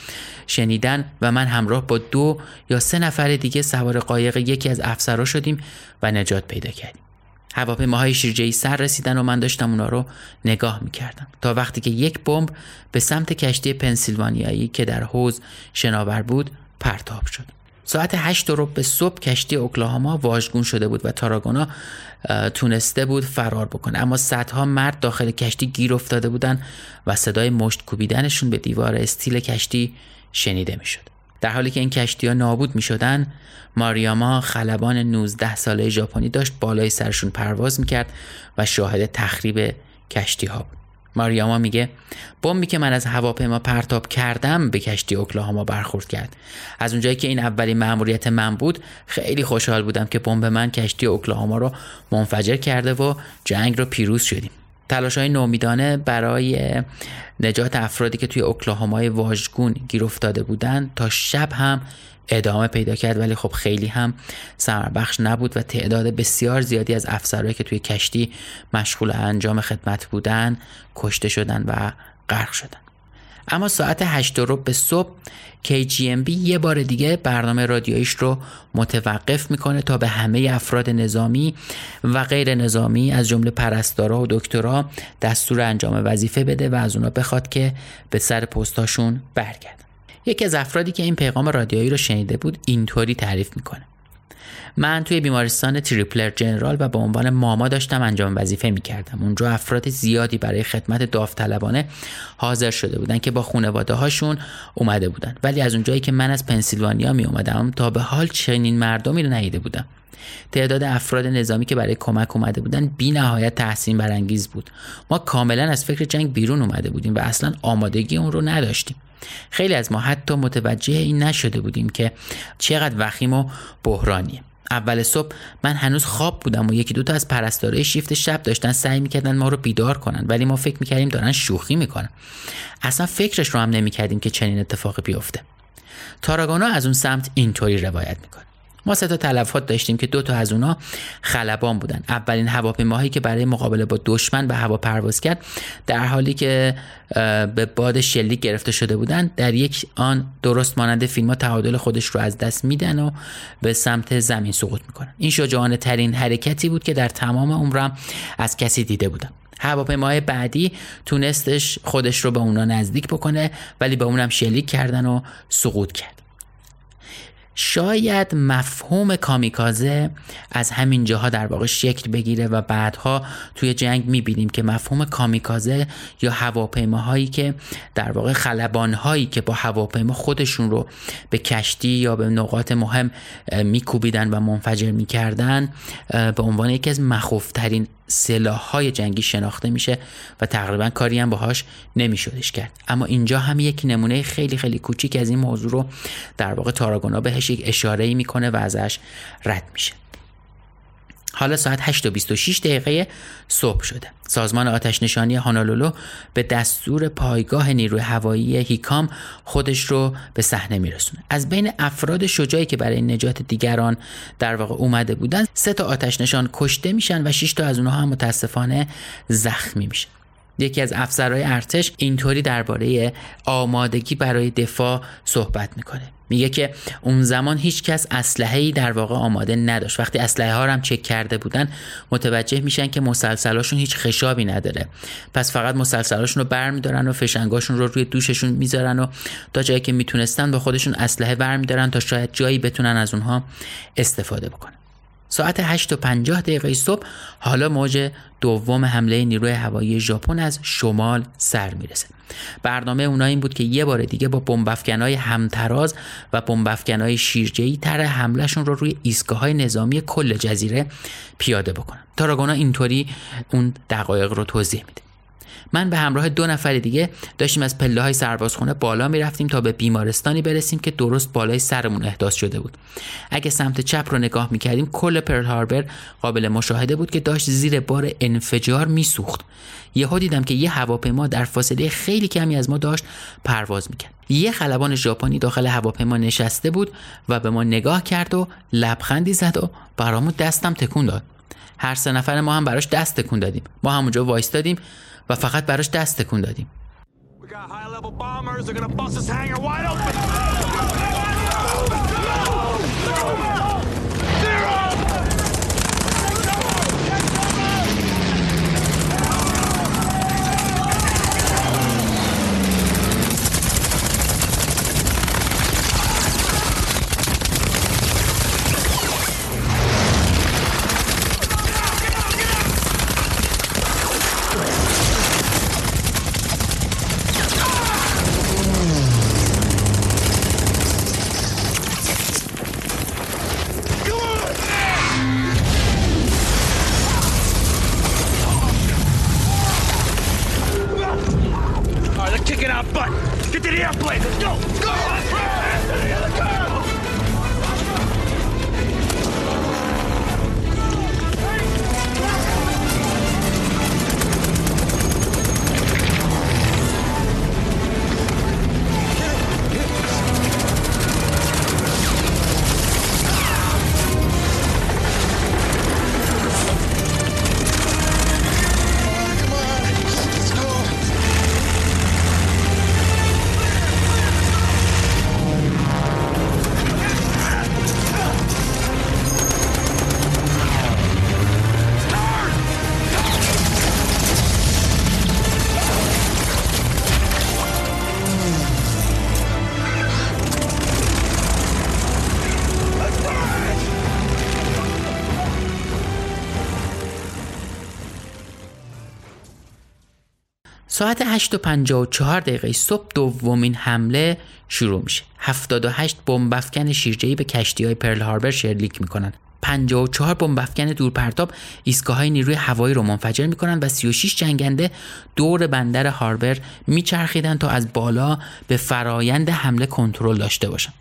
شنیدن و من همراه با دو یا سه نفر دیگه سوار قایق یکی از افسرا شدیم و نجات پیدا کردیم. هواپیماهای شیرجه‌ای سر رسیدن و من داشتم اونا رو نگاه می‌کردم. تا وقتی که یک بمب به سمت کشتی پنسیلوانیایی که در حوز شناور بود پرتاب شد. ساعت هشت رو به صبح کشتی اوکلاهاما واژگون شده بود و تاراگونا تونسته بود فرار بکنه. اما صدها مرد داخل کشتی گیر افتاده بودن و صدای مشت کوبیدنشون به دیوار استیل کشتی شنیده می‌شد. در حالی که این کشتی ها نابود می شدن ماریاما خلبان 19 ساله ژاپنی داشت بالای سرشون پرواز می‌کرد و شاهد تخریب کشتی ها بود. ماریاما میگه بمبی که من از هواپیما پرتاب کردم به کشتی اوکلاهاما برخورد کرد. از اونجایی که این اولین مأموریت من بود خیلی خوشحال بودم که بمب من کشتی اوکلاهاما رو منفجر کرده و جنگ رو پیروز شدیم. تلاش های نومیدانه برای نجات افرادی که توی اوکلاهامای واژگون گیر افتاده بودند تا شب هم ادامه پیدا کرد ولی خب خیلی هم سمربخش نبود و تعداد بسیار زیادی از افسرهایی که توی کشتی مشغول انجام خدمت بودن کشته شدن و غرق شدن. اما ساعت هشت رو به صبح KGMB یه بار دیگه برنامه رادیویش رو متوقف می‌کنه تا به همه افراد نظامی و غیر نظامی از جمله پرستارا و دکترا دستور انجام وظیفه بده و از اونا بخواد که به سر پستاشون برگردن یکی از افرادی که این پیغام رادیویی رو شنیده بود اینطوری تعریف می‌کنه. من توی بیمارستان تریپلر جنرال و به عنوان ماما داشتم انجام وظیفه می‌کردم. اونجا افراد زیادی برای خدمت داوطلبانه حاضر شده بودن که با خانواده هاشون اومده بودن. ولی از اونجایی که من از پنسیلوانیا می اومدم تا به حال چنین مردمی رو ندیده بودم. تعداد افراد نظامی که برای کمک اومده بودن بی نهایت تحسین برانگیز بود. ما کاملا از فکر جنگ بیرون اومده بودیم و اصلا آمادگی اون رو نداشتیم. خیلی از ما حتی متوجه این نشده بودیم که چقدر وخیم و بحرانیه. اول صبح من هنوز خواب بودم و یکی دوتا از پرستارای شیفت شب داشتن سعی می‌کردن ما رو بیدار کنن ولی ما فکر می‌کردیم دارن شوخی می‌کنن. اصلا فکرش رو هم نمی‌کردیم که چنین اتفاقی بیفته. تاراگانا از اون سمت اینطوری روایت می‌کنه. ما سه تا تلفات داشتیم که دو تا از اونا خلبان بودن. اولین هواپیماهایی که برای مقابله با دشمن به هوا پرواز کرد در حالی که به باد شلیک گرفته شده بودن در یک آن درست مانند فیلم ها تعادل خودش رو از دست میدن و به سمت زمین سقوط می‌کنن. این شجاعانه ترین حرکتی بود که در تمام عمرم از کسی دیده بودم. هواپیماهای بعدی تونستش خودش رو به اونا نزدیک بکنه ولی به اونم شلیک کردن و سقوط کرد. شاید مفهوم کامیکازه از همین جاها در واقع شکل بگیره و بعدها توی جنگ می‌بینیم که مفهوم کامیکازه یا هواپیماهایی که در واقع خلبانهایی که با هواپیما خودشون رو به کشتی یا به نقاط مهم میکوبیدن و منفجر می‌کردن به عنوان یکی از مخوفترین سلاح های جنگی شناخته میشه و تقریبا کاری هم باهاش نمیشدش کرد. اما اینجا هم یک نمونه خیلی خیلی کوچیک از این موضوع رو در واقع تاراگونا بهش یک اشاره می‌کنه و ازش رد میشه. حالا ساعت 8 و 26 دقیقه صبح شده. سازمان آتش نشانی هانالولو به دستور پایگاه نیروی هوایی هیکام خودش رو به صحنه میرسونه. از بین افراد شجاعی که برای نجات دیگران در واقع اومده بودن، سه تا آتش نشان کشته میشن و 6 تا از اونها هم متاسفانه زخمی میشن. یکی از افسرهای ارتش اینطوری درباره آمادگی برای دفاع صحبت می‌کنه میگه که اون زمان هیچ کس اسلحه‌ای در واقع آماده نداشت. وقتی اسلحه ها رو هم چک کرده بودن متوجه میشن که مسلسلاشون هیچ خشابی نداره. پس فقط مسلسلاشون رو برمیدارن و فشنگاشون رو روی دوششون می‌ذارن و تا جایی که می‌تونستن با خودشون اسلحه برمیدارن تا شاید جایی بتونن از اونها استفاده بکنن. ساعت 8 و 50 دقیقه صبح حالا موج دوم حمله نیروی هوایی ژاپن از شمال سر می‌رسه. برنامه اونا این بود که یه بار دیگه با بمبافکنای همتراز و بمبافکنای شیرجه‌ای طرح حملهشون رو روی ایستگاه نظامی کل جزیره پیاده بکنن. تاراگونا اینطوری اون دقایق رو توضیح میده. من به همراه دو نفر دیگه داشتیم از پله های سربازخونه بالا می‌رفتیم تا به بیمارستانی برسیم که درست بالای سرمون احداث شده بود. اگه سمت چپ رو نگاه می‌کردیم کل پرل هاربر قابل مشاهده بود که داشت زیر بار انفجار میسوخت. یهو دیدم که یه هواپیما در فاصله خیلی کمی از ما داشت پرواز می‌کرد. یه خلبان ژاپنی داخل هواپیما نشسته بود و به ما نگاه کرد و لبخندی زد و برامون دستم تکون داد. هر سه نفر ما هم براش دست تکون دادیم. ما همونجا وایستادیم. و فقط براش دست تکون دادیم. ساعت 8 و 54 دقیقه صبح دومین حمله شروع میشه. 78 بمب افکن شیرجه‌ای به کشتی های پرل هاربر شلیک می‌کنن. 54 بمب افکن دورپرتاب ایستگاه های نیروی هوایی رو منفجر می‌کنن و 36 جنگنده دور بندر هاربر میچرخیدن تا از بالا به فرایند حمله کنترل داشته باشن.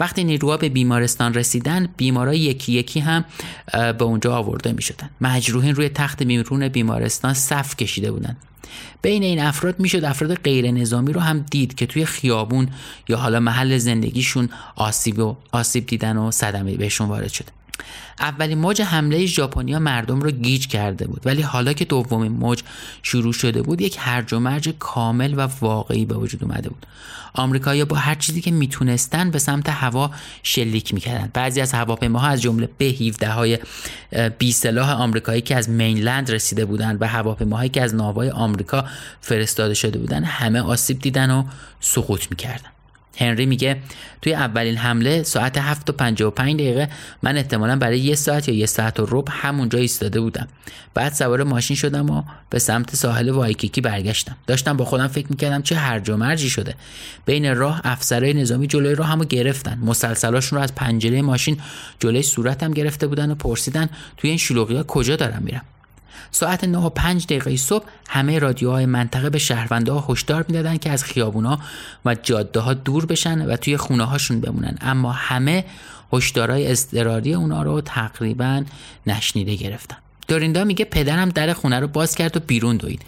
وقتی نیروها به بیمارستان رسیدن بیمارای یکی یکی هم به اونجا آورده می شدن مجروحین روی تخت بیرون بیمارستان صف کشیده بودند بین این افراد می‌شد افراد غیر نظامی رو هم دید که توی خیابون یا حالا محل زندگیشون آسیب و آسیب دیدن و صدمه بهشون وارد شده. اولین موج حمله ژاپنیا مردم رو گیج کرده بود. ولی حالا که دومین موج شروع شده بود یک هرج و مرج کامل و واقعی به وجود اومده بود. آمریکایی‌ها با هر چیزی که می‌تونستن به سمت هوا شلیک می‌کردن. بعضی از هواپیماها از جمله به 17 های بی سلاح آمریکایی که از مینلند رسیده بودند و هواپیماهایی که از ناوهای آمریکا فرستاده شده بودند همه آسیب دیدن و سقوط می‌کردن. هنری میگه توی اولین حمله ساعت 7 و 55 دقیقه من احتمالا برای یه ساعت یا یه ساعت و ربع همونجا ایستاده بودم. بعد سوار ماشین شدم و به سمت ساحل وایکیکی برگشتم. داشتم با خودم فکر می‌کردم چه هرج و مرجی شده. بین راه افسرهای نظامی جلوی راه همو گرفتن. مسلسلاشون رو از پنجره ماشین جلوی صورتم گرفته بودن و پرسیدن توی این شلوغی ها کجا دارم میرم. ساعت 9 و 5 دقیقه صبح همه رادیوهای منطقه به شهرونده ها هشدار می‌دادن که از خیابونا و جاده ها دور بشن و توی خونه هاشون بمونن. اما همه هشدارهای اضطراری اونا رو تقریبا نشنیده گرفتن. دوریندا میگه پدرم در خونه رو باز کرد و بیرون دوید.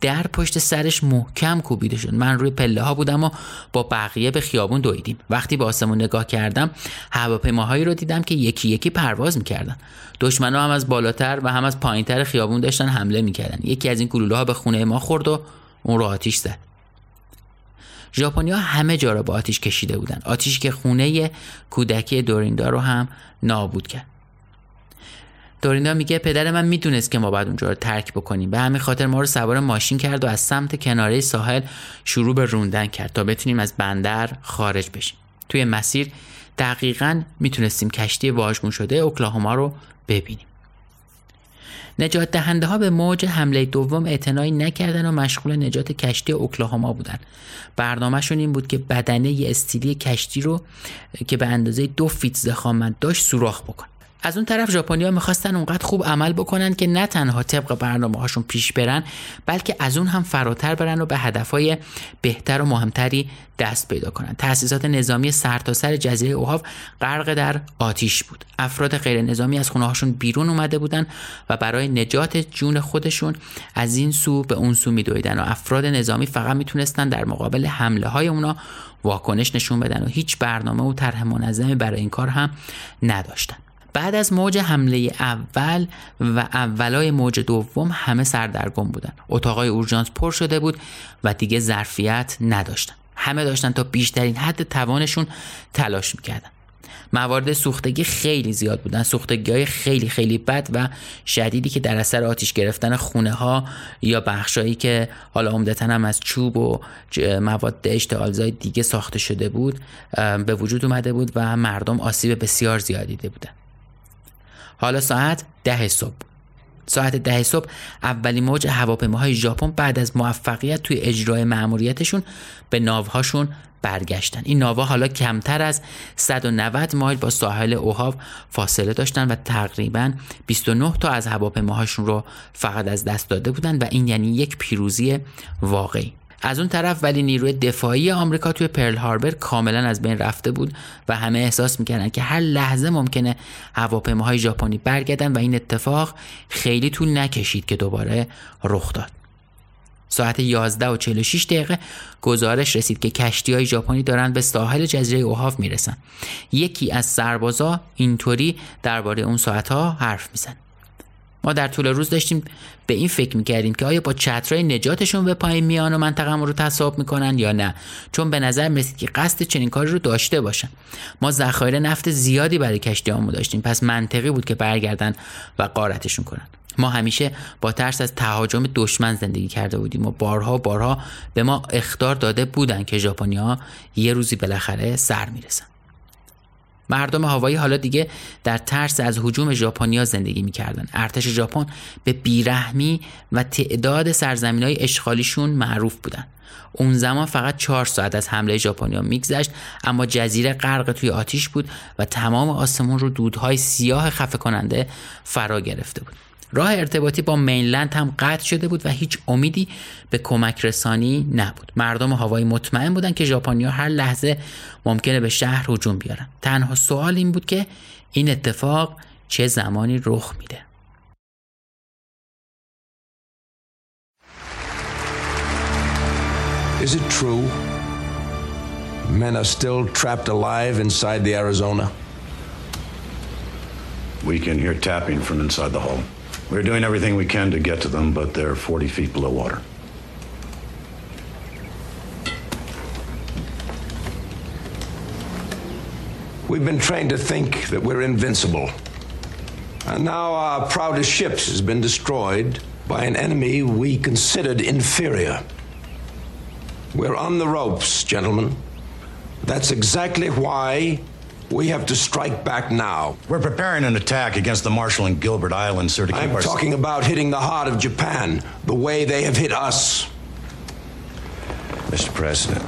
در پشت سرش محکم کوبیده شد. من روی پله ها بودم و با بقیه به خیابون دویدیم. وقتی به آسمون نگاه کردم هواپیماهایی رو دیدم که یکی یکی پرواز می‌کردن. دشمن هم از بالاتر و هم از پایینتر خیابون داشتن حمله می‌کردن. یکی از این گلوله ها به خونه ما خورد و اون رو آتیش زد. ژاپنیا همه جا را با آتیش کشیده بودن. آتیش که خونه کودکی دوریندا رو هم نابود کرد. دوریندا میگه پدر من می‌دونست که ما باید اونجا رو ترک بکنیم. به همین خاطر ما رو سوار ماشین کرد و از سمت کناره ساحل شروع به روندن کرد تا بتونیم از بندر خارج بشیم. توی مسیر دقیقا می‌تونستیم کشتی واژگون شده اوکلاهوما رو ببینیم. نجات دهنده ها به موج حمله دوم اعتنایی نکردن و مشغول نجات کشتی اوکلاهوما بودن. برنامهشون این بود که بدنه استیلی کشتی رو که به اندازه دو فیت زخامت داشت سوراخ بکن. از اون طرف ژاپنیا می‌خواستن اونقدر خوب عمل بکنن که نه تنها طبق برنامه هاشون پیش برن بلکه از اون هم فراتر برن و به هدفهای بهتر و مهمتری دست پیدا کنن. تأسیسات نظامی سرتاسر سر جزیره اوهاو غرق در آتیش بود. افراد غیر نظامی از خونه هاشون بیرون اومده بودن و برای نجات جون خودشون از این سو به اون سو میدویدن و افراد نظامی فقط می‌تونستن در مقابل حمله های اونا واکنش نشون بدن و هیچ برنامه و طرح منظمی برای این کار هم نداشتن. بعد از موج حمله اول و اولای موج دوم همه سردرگم بودن. اتاقای اورژانس پر شده بود و دیگه ظرفیت نداشتن. همه داشتن تا بیشترین حد توانشون تلاش می‌کردن. موارد سوختگی خیلی زیاد بودن. سوختگی های خیلی خیلی بد و شدیدی که در اثر آتیش گرفتن خونه ها یا بخشایی که حالا عمدتا هم از چوب و مواد اشتعالزای دیگه ساخته شده بود به وجود اومده بود و مردم آسیب بسیار زیادی دیده بودن. حالا ساعت ده صبح. ساعت ده صبح اولین موج هواپیماهای ژاپن بعد از موفقیت توی اجرای مأموریتشون به ناوهاشون برگشتن. این ناوها حالا کمتر از 190 مایل با ساحل اوهاو فاصله داشتن و تقریبا 29 تا از هواپیماهاشون رو فقط از دست داده بودن و این یعنی یک پیروزی واقعی. از اون طرف ولی نیروی دفاعی آمریکا توی پرل هاربر کاملا از بین رفته بود و همه احساس می‌کردن که هر لحظه ممکنه هواپیماهای ژاپنی برگردن و این اتفاق خیلی طول نکشید که دوباره رخ داد. ساعت 11 و 46 دقیقه گزارش رسید که کشتی های ژاپنی دارند به ساحل جزیره اوهاف می‌رسن. یکی از سربازا اینطوری درباره اون ساعت ها حرف میزن. ما در طول روز داشتیم به این فکر می‌کردیم که آیا با چترهای نجاتشون به پایین میان و منطقه رو تصاحب می‌کنن یا نه. چون به نظر می‌رسید که قصد چنین کاری رو داشته باشن. ما ذخایر نفت زیادی برای کشتیامون داشتیم. پس منطقی بود که برگردن و قارتشون کنن. ما همیشه با ترس از تهاجم دشمن زندگی کرده بودیم و بارها بارها به ما اختار داده بودن که ژاپنیا یه روزی بالاخره سر می‌رسن. مردم هوایی حالا دیگه در ترس از حجوم ژاپنیا زندگی می‌کردن. ارتش ژاپن به بیرحمی و تعداد سرزمین های اشغالیشون معروف بودن. اون زمان فقط چهار ساعت از حمله ژاپنیا میگذشت اما جزیره غرق توی آتیش بود و تمام آسمون رو دودهای سیاه خفه کننده فرا گرفته بود. راه ارتباطی با مینلند هم قطع شده بود و هیچ امیدی به کمک رسانی نبود مردم هوایی مطمئن بودن که ژاپنیا هر لحظه ممکنه به شهر هجوم بیارن تنها سوال این بود که این اتفاق چه زمانی رخ میده Is it true? Men are still trapped alive inside the Arizona? We can hear tapping from inside the hull. We're doing everything we can to get to them, but they're 40 feet below water. We've been trained to think that we're invincible. And now our proudest ships has been destroyed by an enemy we considered inferior. We're on the ropes, gentlemen. That's exactly why we have to strike back now. We're preparing an attack against the Marshall and Gilbert Islands, sir, to keep I'm our... talking about hitting the heart of Japan the way they have hit us. Mr. President,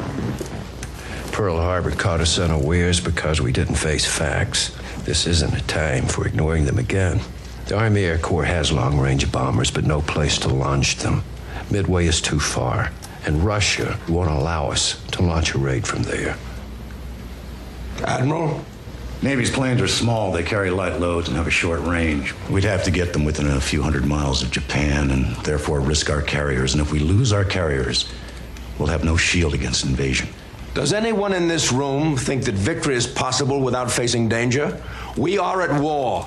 Pearl Harbor caught us unawares because we didn't face facts. This isn't a time for ignoring them again. The Army Air Corps has long range bombers, but no place to launch them. Midway is too far, and Russia won't allow us to launch a raid from there. Admiral? Navy's planes are small. They carry light loads and have a short range. We'd have to get them within a few hundred miles of Japan and therefore risk our carriers. And if we lose our carriers, we'll have no shield against invasion. Does anyone in this room think that victory is possible without facing danger? We are at war.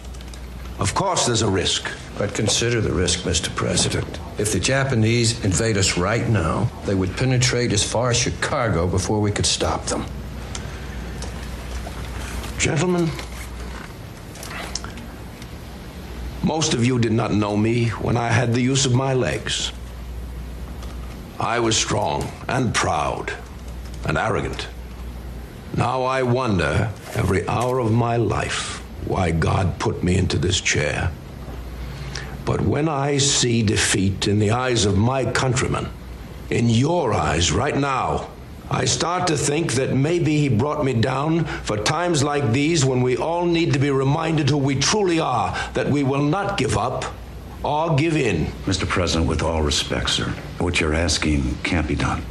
Of course, there's a risk. But consider the risk, Mr. President. If the Japanese invade us right now, they would penetrate as far as Chicago before we could stop them. Gentlemen, most of you did not know me when I had the use of my legs. I was strong and proud and arrogant. Now I wonder every hour of my life why God put me into this chair. But when I see defeat in the eyes of my countrymen, in your eyes right now, I start to think that maybe he brought me down for times like these when we all need to be reminded who we truly are, that we will not give up or give in. Mr. President, with all respect, sir, what you're asking can't be done.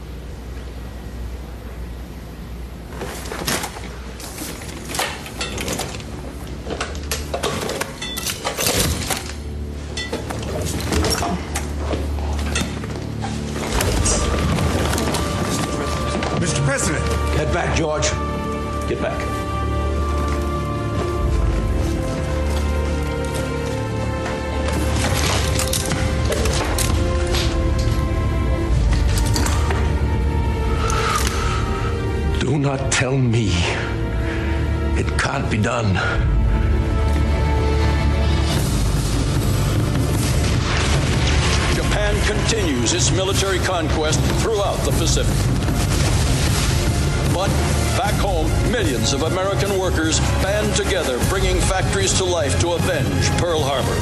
George. Get back. Do not tell me it can't be done. Japan continues its military conquest throughout the Pacific. Millions of American workers band together, bringing factories to life to avenge Pearl Harbor.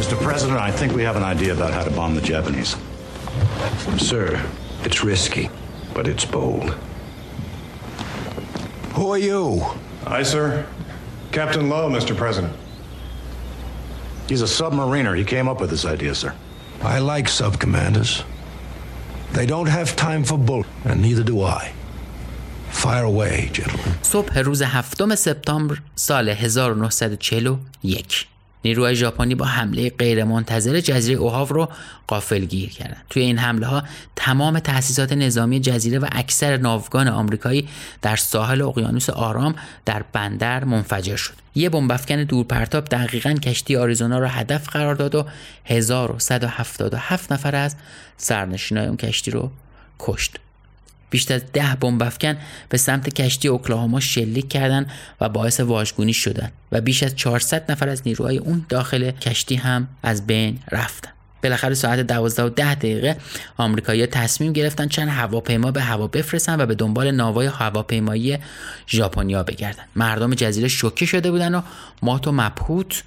Mr. President, I think we have an idea about how to bomb the Japanese. Sir, it's risky, but it's bold. Who are you? Aye, sir. Captain Lowe, Mr. President. He's a submariner. He came up with this idea, sir. I like sub commanders. They don't have time for bull, and neither do I. Fire away, gentlemen. صبح روز هفتم سپتامبر سال 1941 نیروهای ژاپنی با حمله غیرمنتظره جزیره اوهاو رو غافلگیر کردند. توی این حمله ها تمام تأسیسات نظامی جزیره و اکثر ناوگان آمریکایی در ساحل اقیانوس آرام در بندر منفجر شد. یه بمب افکن دورپرتاب دقیقا کشتی آریزونا را هدف قرار داد و 1177 نفر از سرنشینای اون کشتی رو کشت. بیشتر از ده بمب افکن به سمت کشتی اوکلاهاما شلیک کردند و باعث واژگونی شدند و بیش از 400 نفر از نیروهای اون داخل کشتی هم از بین رفتن. بالاخره ساعت 12 و 10 دقیقه آمریکایی‌ها تصمیم گرفتن چند هواپیما به هوا بفرستن و به دنبال ناوای هواپیمایی ژاپنیا بگردن. مردم جزیره شوکه شده بودن و مات و مبهوت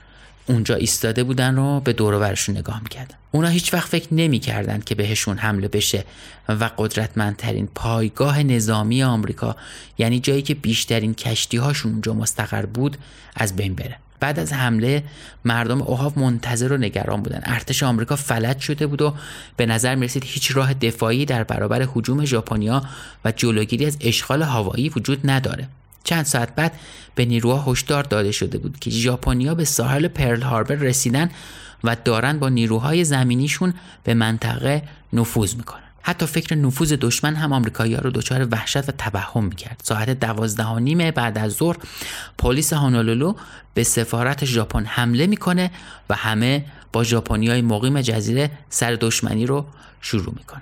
اونجا ایستاده بودن و به دور برشون نگاه می‌کردن. اونا هیچ وقت فکر نمی‌کردند که بهشون حمله بشه و قدرتمندترین پایگاه نظامی آمریکا یعنی جایی که بیشترین کشتی هاشون اونجا مستقر بود از بین بره. بعد از حمله مردم اوهاو منتظر و نگران بودن. ارتش آمریکا فلج شده بود و به نظر می‌رسید هیچ راه دفاعی در برابر هجوم ژاپنیا و جلوگیری از اشغال هوایی وجود نداره. چند ساعت بعد به نیروها هشدار داده شده بود که ژاپنیا به ساحل پرل هاربر رسیدن و دارن با نیروهای زمینیشون به منطقه نفوذ می‌کنن. حتی فکر نفوذ دشمن هم آمریکایی‌ها رو دچار وحشت و توهم می‌کرد. ساعت دوازده و نیم بعد از ظهر پلیس هانولولو به سفارت ژاپن حمله می‌کنه و همه با ژاپنیای مقیم جزیره سر دشمنی رو شروع می‌کنن.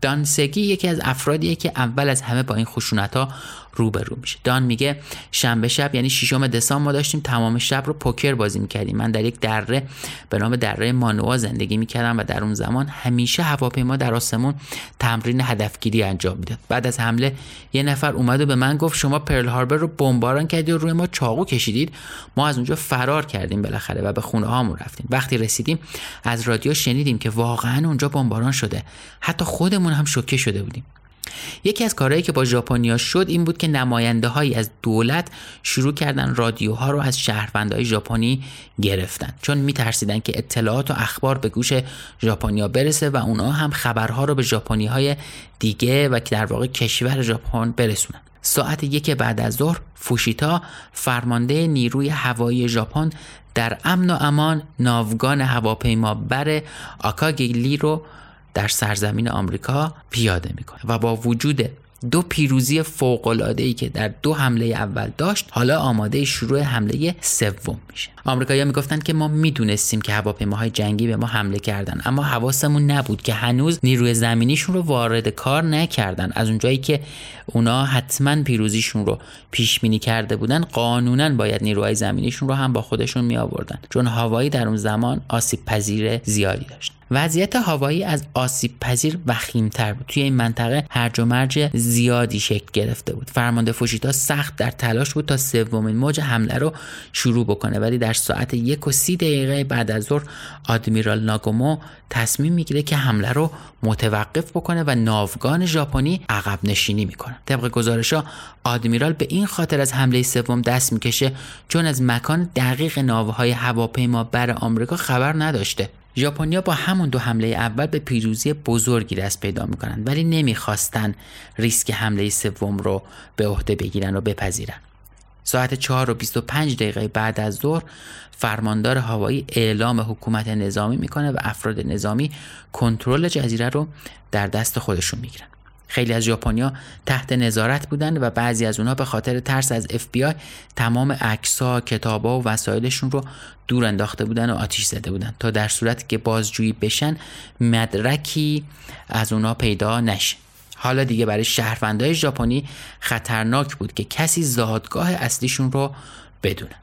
دان سگی یکی از افرادیه که اول از همه با این خشونت ها روبرو میشه. دان میگه شنبه شب یعنی ششم دسامبر ما داشتیم تمام شب رو پوکر بازی می‌کردیم. من در یک دره به نام دره مانوا زندگی می‌کردم و در اون زمان همیشه هواپیما در آسمون تمرین هدفگیری انجام می‌داد. بعد از حمله یه نفر اومد و به من گفت شما پرل هاربر رو بمباران کردی و روی ما چاقو کشیدید. ما از اونجا فرار کردیم بالاخره و به خونه هامون رفتیم. وقتی رسیدیم از رادیو شنیدیم که واقعا اونجا بمباران شده. حتی خودمون هم شوکه شده بودیم. یکی از کارهایی که با ژاپنیا شد این بود که نماینده هایی از دولت شروع کردن رادیوها رو از شهروندهای ژاپنی گرفتن. چون میترسیدن که اطلاعات و اخبار به گوش ژاپنیا برسه و اونا هم خبرها رو به ژاپنی های دیگه و که در واقع کشور ژاپن برسونن. ساعت یک بعد از ظهر فوشیتا فرمانده نیروی هوایی ژاپن در امن و امان ناوگان هواپیما بر آکاگیلی رو در سرزمین آمریکا پیاده می‌کنه و با وجود دو پیروزی فوق ای که در دو حمله اول داشت حالا آماده شروع حمله سوم میشه. آمریکایی‌ها می‌گفتند که ما می‌دونستیم که هواپیماهای جنگی به ما حمله کردن اما حواسمون نبود که هنوز نیروی زمینیشون رو وارد کار نکردن. از اونجایی که اونا حتما پیروزیشون رو پیش بینی کرده بودن قانونا باید نیروهای زمینیشون رو هم با خودشون می آوردن چون هوایی در اون زمان آسیب پذیر زیادی داشت. وضعیت هوایی از آسیب پذیر وخیمتر بود. توی این منطقه هرج و مرج زیادی شکل گرفته بود. فرمانده فوشیتا سخت در تلاش بود تا سومین موج حمله رو شروع بکنه ولی در ساعت یک و سی دقیقه بعد از ظهر آدمیرال ناگومو تصمیم می‌گیره که حمله رو متوقف بکنه و ناوگان ژاپنی عقب نشینی می‌کنه. طبق گزارش ها آدمیرال به این خاطر از حمله سوم دست می‌کشه چون از مکان دقیق ناوهای هواپیما بر آمریکا خبر نداشته. ژاپنیا با همون دو حمله اول به پیروزی بزرگی دست پیدا می‌کنند ولی نمی‌خواستن ریسک حمله سوم رو به عهده بگیرن و بپذیرن. ساعت 4 و 25 دقیقه بعد از ظهر فرماندار هوایی اعلام حکومت نظامی می‌کنه و افراد نظامی کنترل جزیره رو در دست خودشون می‌گیرن. خیلی از ژاپنیا تحت نظارت بودن و بعضی از اونها به خاطر ترس از اف بی آی تمام عکس‌ها، کتابا و وسایلشون رو دور انداخته بودن و آتیش زده بودن تا در صورتی که بازجویی بشن مدرکی از اونها پیدا نشه. حالا دیگه برای شهروندهای ژاپنی خطرناک بود که کسی زادگاه اصلیشون رو بدونه.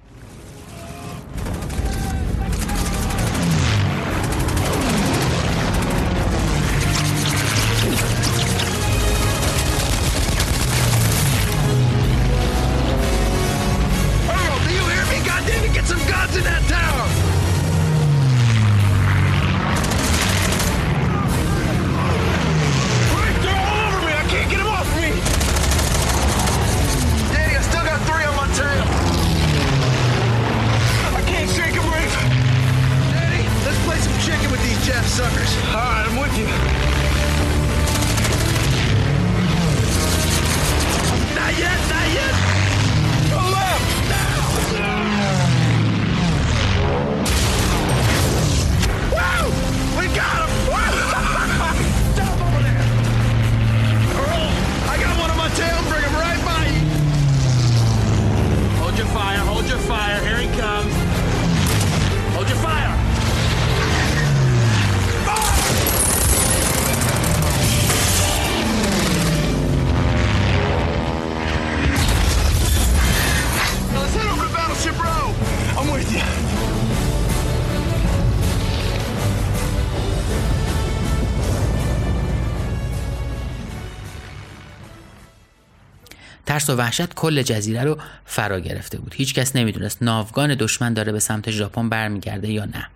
ترس و وحشت کل جزیره رو فرا گرفته بود. هیچکس نمی‌دونست ناوگان دشمن داره به سمت ژاپن برمیگرده یا نه.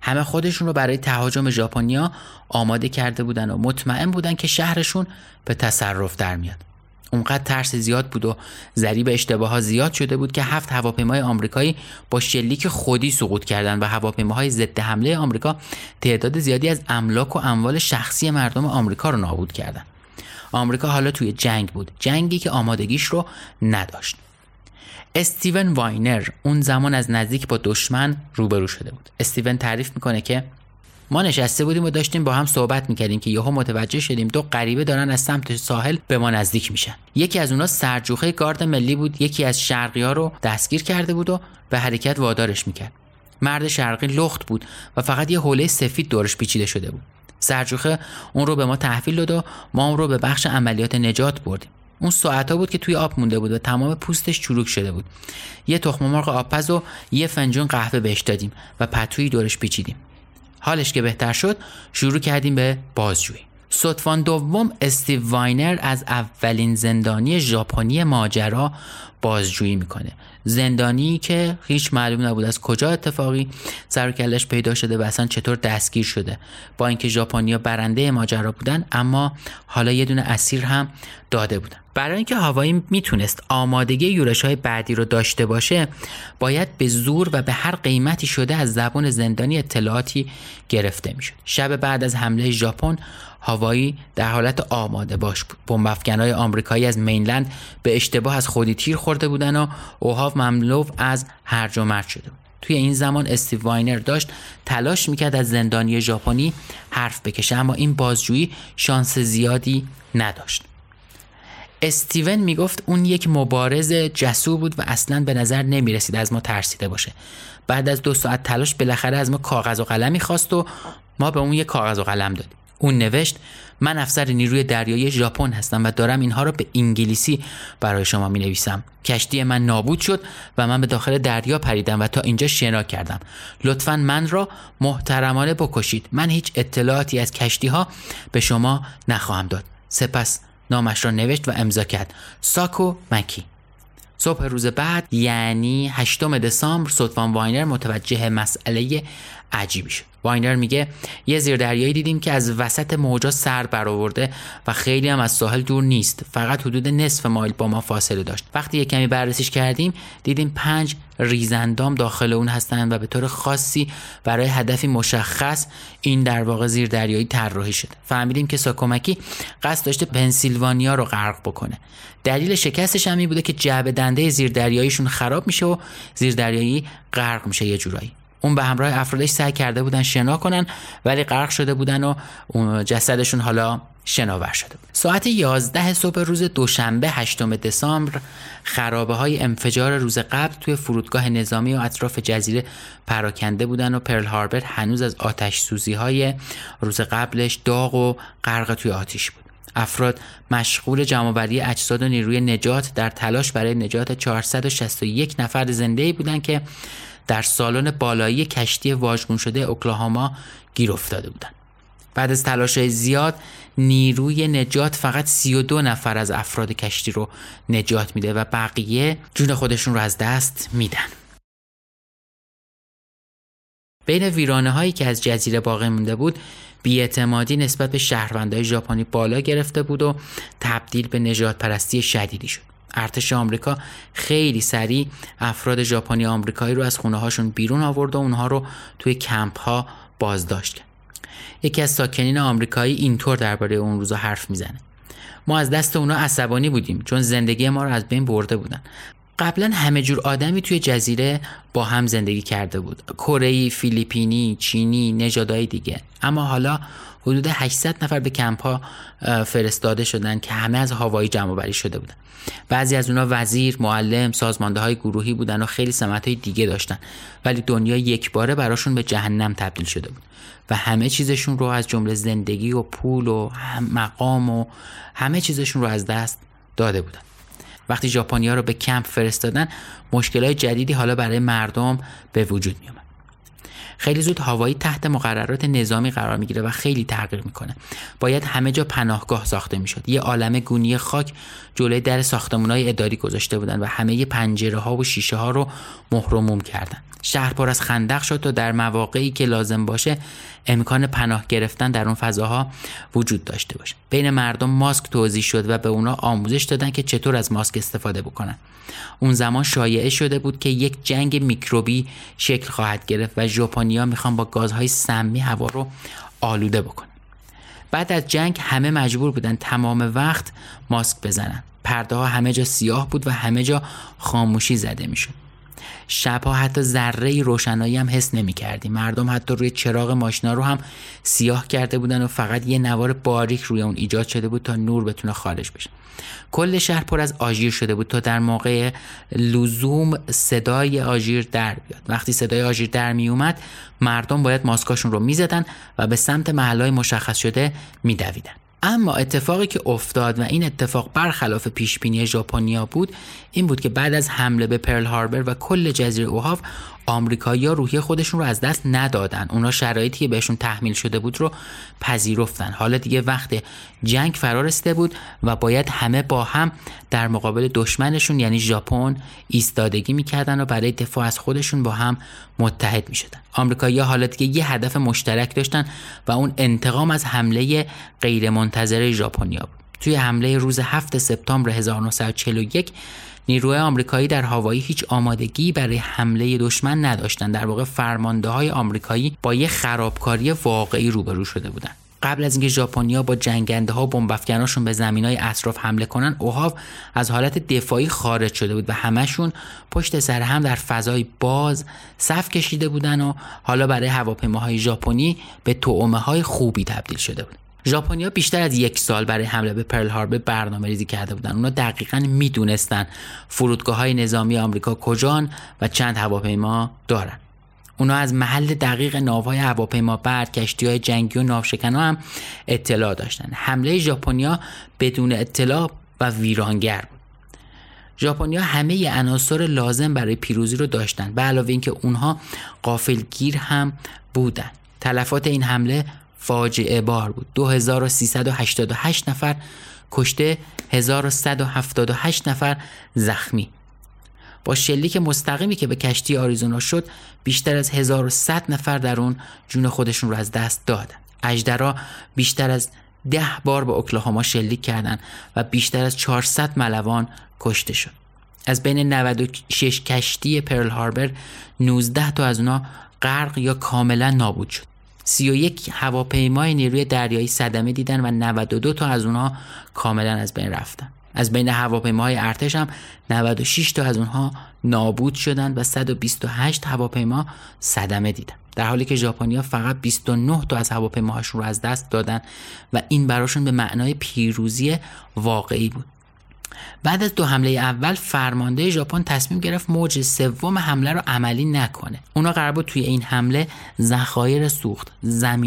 همه خودشون رو برای تهاجم ژاپنیا آماده کرده بودن و مطمئن بودن که شهرشون به تصرف در میاد. اونقدر ترس زیاد بود و ذریب اشتباه ها زیاد شده بود که هفت هواپیمای آمریکایی با شلیک خودی سقوط کردند و هواپیماهای ضد حمله آمریکا تعداد زیادی از املاک و اموال شخصی مردم آمریکا رو نابود کردند. آمریکا حالا توی جنگ بود. جنگی که آمادگیش رو نداشت. استیون واینر اون زمان از نزدیک با دشمن روبرو شده بود. استیون تعریف می‌کنه که ما نشسته بودیم و داشتیم با هم صحبت می‌کردیم که یهو متوجه شدیم دو غریبه دارن از سمت ساحل به ما نزدیک میشن. یکی از اونها سرجوخه گارد ملی بود یکی از شرقی ها رو دستگیر کرده بود و به حرکت وادارش می‌کرد. مرد شرقی لخت بود و فقط یه حوله سفید دورش پیچیده شده بود. سرجوخه اون رو به ما تحویل داد و ما اون رو به بخش عملیات نجات بردیم. اون ساعتا بود که توی آب مونده بود و تمام پوستش چروک شده بود. یه تخم مرغ آبپز و یه فنجون قهوه بهش دادیم و پتویی دورش پیچیدیم. حالش که بهتر شد شروع کردیم به بازجویی. صدفان دوم استیو واینر از اولین زندانی ژاپنی ماجرا بازجویی می‌کنه. زندانی که هیچ معلوم نبود از کجا اتفاقی سر کلش پیدا شده و اصلا چطور دستگیر شده. با اینکه ژاپنیا برنده ماجرا بودن اما حالا یه دونه اسیر هم داده بودن. برای اینکه هوایی می‌تونست آمادگی یورش های بعدی رو داشته باشه باید به زور و به هر قیمتی شده از زبان زندانی اطلاعاتی گرفته می‌شد. شب بعد از حمله ژاپن هوایی در حالت آماده باش بود. بمب های آمریکایی از مینلند به اشتباه از خودی تیر خورده بودن و اوهاو مملو از هرج و مرج شده بود. توی این زمان استیو واینر داشت تلاش می‌کرد از زندانی ژاپنی حرف بکشه اما این بازجویی شانس زیادی نداشت. استیون می‌گفت اون یک مبارز جسور بود و اصلا به نظر نمی رسید از ما ترسیده باشه. بعد از دو ساعت تلاش بالاخره از ما کاغذ و قلمی خواست و ما به اون یک کاغذ و قلم دادیم. اون نوشت من افسر نیروی دریایی ژاپن هستم و دارم اینها رو به انگلیسی برای شما می نویسم کشتی من نابود شد و من به داخل دریا پریدم و تا اینجا شنا کردم. لطفا من را محترمانه بکشید. من هیچ اطلاعاتی از کشتی ها به شما نخواهم داد. سپس نامش را نوشت و امضا کرد. ساکاماکی. صبح روز بعد یعنی 8 دسامبر ستوان واینر متوجه مسئله عجیبی شد. واینر میگه یه زیردریایی دیدیم که از وسط موجا سر برآورده و خیلی هم از ساحل دور نیست. فقط حدود نصف مایل با ما فاصله داشت. وقتی یه کمی بررسیش کردیم دیدیم پنج ریزندام داخل اون هستند و به طور خاصی برای هدفی مشخص این در واقع زیردریایی طراحی شده. فهمیدیم که ساکومکی قصد داشته پنسیلوانیا رو غرق بکنه. دلیل شکستش هم بوده که جعبه دنده زیردریاییشون خراب میشه و زیردریایی غرق میشه یه جورایی. اون به همراه افرادش سعی کرده بودن شنا کنن ولی غرق شده بودن و جسدشون حالا شناور شده بود. ساعت 11 صبح روز دوشنبه 8 دسامبر خرابه های انفجار روز قبل توی فرودگاه نظامی و اطراف جزیره پراکنده بودن و پرل هاربر هنوز از آتش سوزی های روز قبلش داغ و غرق توی آتیش بود. افراد مشغول جمعآوری اجساد و نیروی نجات در تلاش برای نجات 461 نفر زنده بودند که در سالن بالایی کشتی واژگون شده اوکلاهاما گیر افتاده بودند. بعد از تلاش زیاد نیروی نجات فقط 32 نفر از افراد کشتی رو نجات میده و بقیه جون خودشون رو از دست میدن. بین ویرانه هایی که از جزیره باقی مونده بود بیاعتمادی نسبت به شهروندهای ژاپنی بالا گرفته بود و تبدیل به نجات پرستی شدیدی شد. ارتش آمریکا خیلی سریع افراد ژاپنی آمریکایی رو از خونه هاشون بیرون آورد و اونها رو توی کمپ ها بازداشت کرد. یکی از ساکنین آمریکایی اینطور درباره اون روزا حرف می‌زنه. ما از دست اونا عصبانی بودیم چون زندگی ما رو از بین برده بودن. قبلا همه جور آدمی توی جزیره با هم زندگی کرده بود. کره فیلیپینی، چینی، نژادهای دیگه. اما حالا حدود 800 نفر به کمپ ها فرستاده شدن که همه از هوایی جمع بری شده بودن بعضی از اونا وزیر، معلم، سازمانده های گروهی بودن و خیلی سمت های دیگه داشتن ولی دنیا یک باره براشون به جهنم تبدیل شده بود و همه چیزشون رو از جمله زندگی و پول و مقام و همه چیزشون رو از دست داده بودن وقتی ژاپنیا رو به کمپ فرستادن مشکلات جدیدی حالا برای مردم به وجود می خیلی زود هوایی تحت مقررات نظامی قرار می‌گیره و خیلی تغییر می‌کنه. باید همه جا پناهگاه ساخته می‌شد. یه عالم گونی خاک جلوی در های اداری گذاشته بودن و همه پنجره ها و شیشه ها رو مهرموم کردن. شهر پر از خندق شد و در مواقعی که لازم باشه امکان پناه گرفتن در اون فضاها وجود داشته باشه. بین مردم ماسک توضیح شد و به اونا آموزش دادن که چطور از ماسک استفاده بکنن. اون زمان شایعه شده بود که یک جنگ میکروبی شکل خواهد گرفت و ژاپنیا می‌خوان با گازهای سمی هوا رو آلوده بکنن بعد از جنگ همه مجبور بودن تمام وقت ماسک بزنن. پرده ها همه جا سیاه بود و همه جا خاموشی زده می‌شد. شبها حتی ذره روشنایی هم حس نمی کردیم مردم حتی روی چراغ ماشینا رو هم سیاه کرده بودن و فقط یه نوار باریک روی اون ایجاد شده بود تا نور بتونه خارج بشه. کل شهر پر از آژیر شده بود تا در موقع لزوم صدای آژیر در بیاد. وقتی صدای آژیر در می اومد مردم باید ماسکاشون رو می‌زدن و به سمت محلهای مشخص شده میدویدن. اما اتفاقی که افتاد و این اتفاق برخلاف پیش بینی ژاپنیا بود این بود که بعد از حمله به پرل هاربر و کل جزیره اوهاو آمریکایی‌ها روحیه خودشون رو از دست ندادن. اونا شرایطی که بهشون تحمیل شده بود رو پذیرفتن. حالا دیگه وقت جنگ فرارسته بود و باید همه با هم در مقابل دشمنشون یعنی ژاپن ایستادگی می‌کردن و برای دفاع از خودشون با هم متحد می‌شدن. آمریکایی‌ها حالا دیگه یه هدف مشترک داشتن و اون انتقام از حمله غیرمنتظره ژاپنیا بود. توی حمله روز 7 سپتامبر 1941 نیروی آمریکایی در هوایی هیچ آمادگی برای حمله دشمن نداشتند. در واقع فرمانده های آمریکایی با یه خرابکاری واقعی روبرو شده بودند. قبل از اینکه ژاپنیا با جنگنده ها بمبافکناشون به زمین های اطراف حمله کنن اوهاو از حالت دفاعی خارج شده بود و همشون پشت سر هم در فضای باز صف کشیده بودن و حالا برای هواپیماهای ژاپنی به تومه های خوبی تبدیل شده بود. ژاپنیا بیشتر از یک سال برای حمله به پرل هاربر برنامه ریزی کرده بودن. اونا دقیقا می‌دونستن فرودگاه های نظامی آمریکا کجان و چند هواپیما دارن. اونا از محل دقیق ناوهای هواپیما بر کشتی های جنگی و ناوشکنا هم اطلاع داشتن. حمله ژاپنیا بدون اطلاع و ویرانگر بود. ژاپنیا همه عناصر لازم برای پیروزی رو داشتن. به علاوه اینکه اونها قافلگیر هم بودن. تلفات این حمله فاجعه بار بود. 2388 نفر کشته 1178 نفر زخمی. با شلیک مستقیمی که به کشتی آریزونا شد بیشتر از 1100 نفر در اون جون خودشون رو از دست دادن. اجدرا بیشتر از ده بار به اوکلاهاما شلیک کردند و بیشتر از 400 ملوان کشته شد. از بین 96 کشتی پرل هاربر 19 تا از اونا غرق یا کاملا نابود شد. 31 هواپیمای نیروی دریایی صدمه دیدن و 92 تا از اونها کاملا از بین رفتن. از بین هواپیماهای ارتش هم 96 تا از اونها نابود شدند و 128 هواپیما صدمه دیدن. در حالی که ژاپنیا فقط 29 تا از هواپیماهاشون رو از دست دادن و این براشون به معنای پیروزی واقعی بود. بعد از دو حمله اول فرمانده ژاپن تصمیم گرفت موج سوم حمله رو عملی نکنه. اونا قرار بود توی این حمله ذخایر سوخت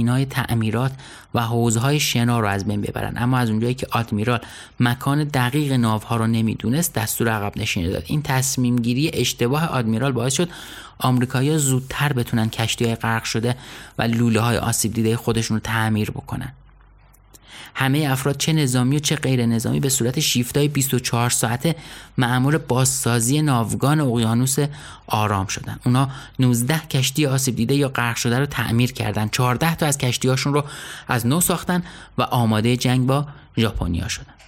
های تعمیرات و حوزهای شنا رو از بین ببرن. اما از اونجایی که آدمیرال مکان دقیق ناوها رو نمی‌دونست دستور عقب نشینی داد. این تصمیم گیری اشتباه آدمیرال باعث شد آمریکایی‌ها زودتر بتونن کشتی های غرق شده و لوله های آسیب دیده خودشون رو تعمیر بکنن. همه افراد چه نظامی و چه غیر نظامی به صورت شیفتای 24 ساعته معمول بازسازی ناوگان اقیانوس آرام شدن. اونا 19 کشتی آسیب دیده یا غرق شده رو تعمیر کردن. 14 تا از کشتیهاشون رو از نو ساختن و آماده جنگ با ژاپنیا شدن.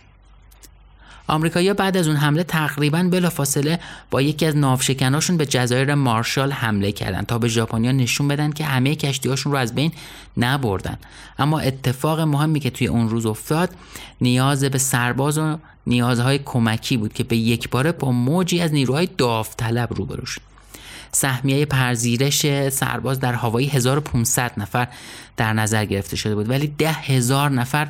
آمریکایی‌ها بعد از اون حمله تقریبا بلافاصله با یکی از ناوشکناشون به جزایر مارشال حمله کردند تا به ژاپنیا نشون بدن که همه کشتیهاشون رو از بین نبردن. اما اتفاق مهمی که توی اون روز افتاد نیاز به سرباز و نیازهای کمکی بود که به یک باره با موجی از نیروهای داوطلب روبرو شد. سهمیه پرزیرش سرباز در هوایی 1500 نفر در نظر گرفته شده بود ولی ده هزار نفر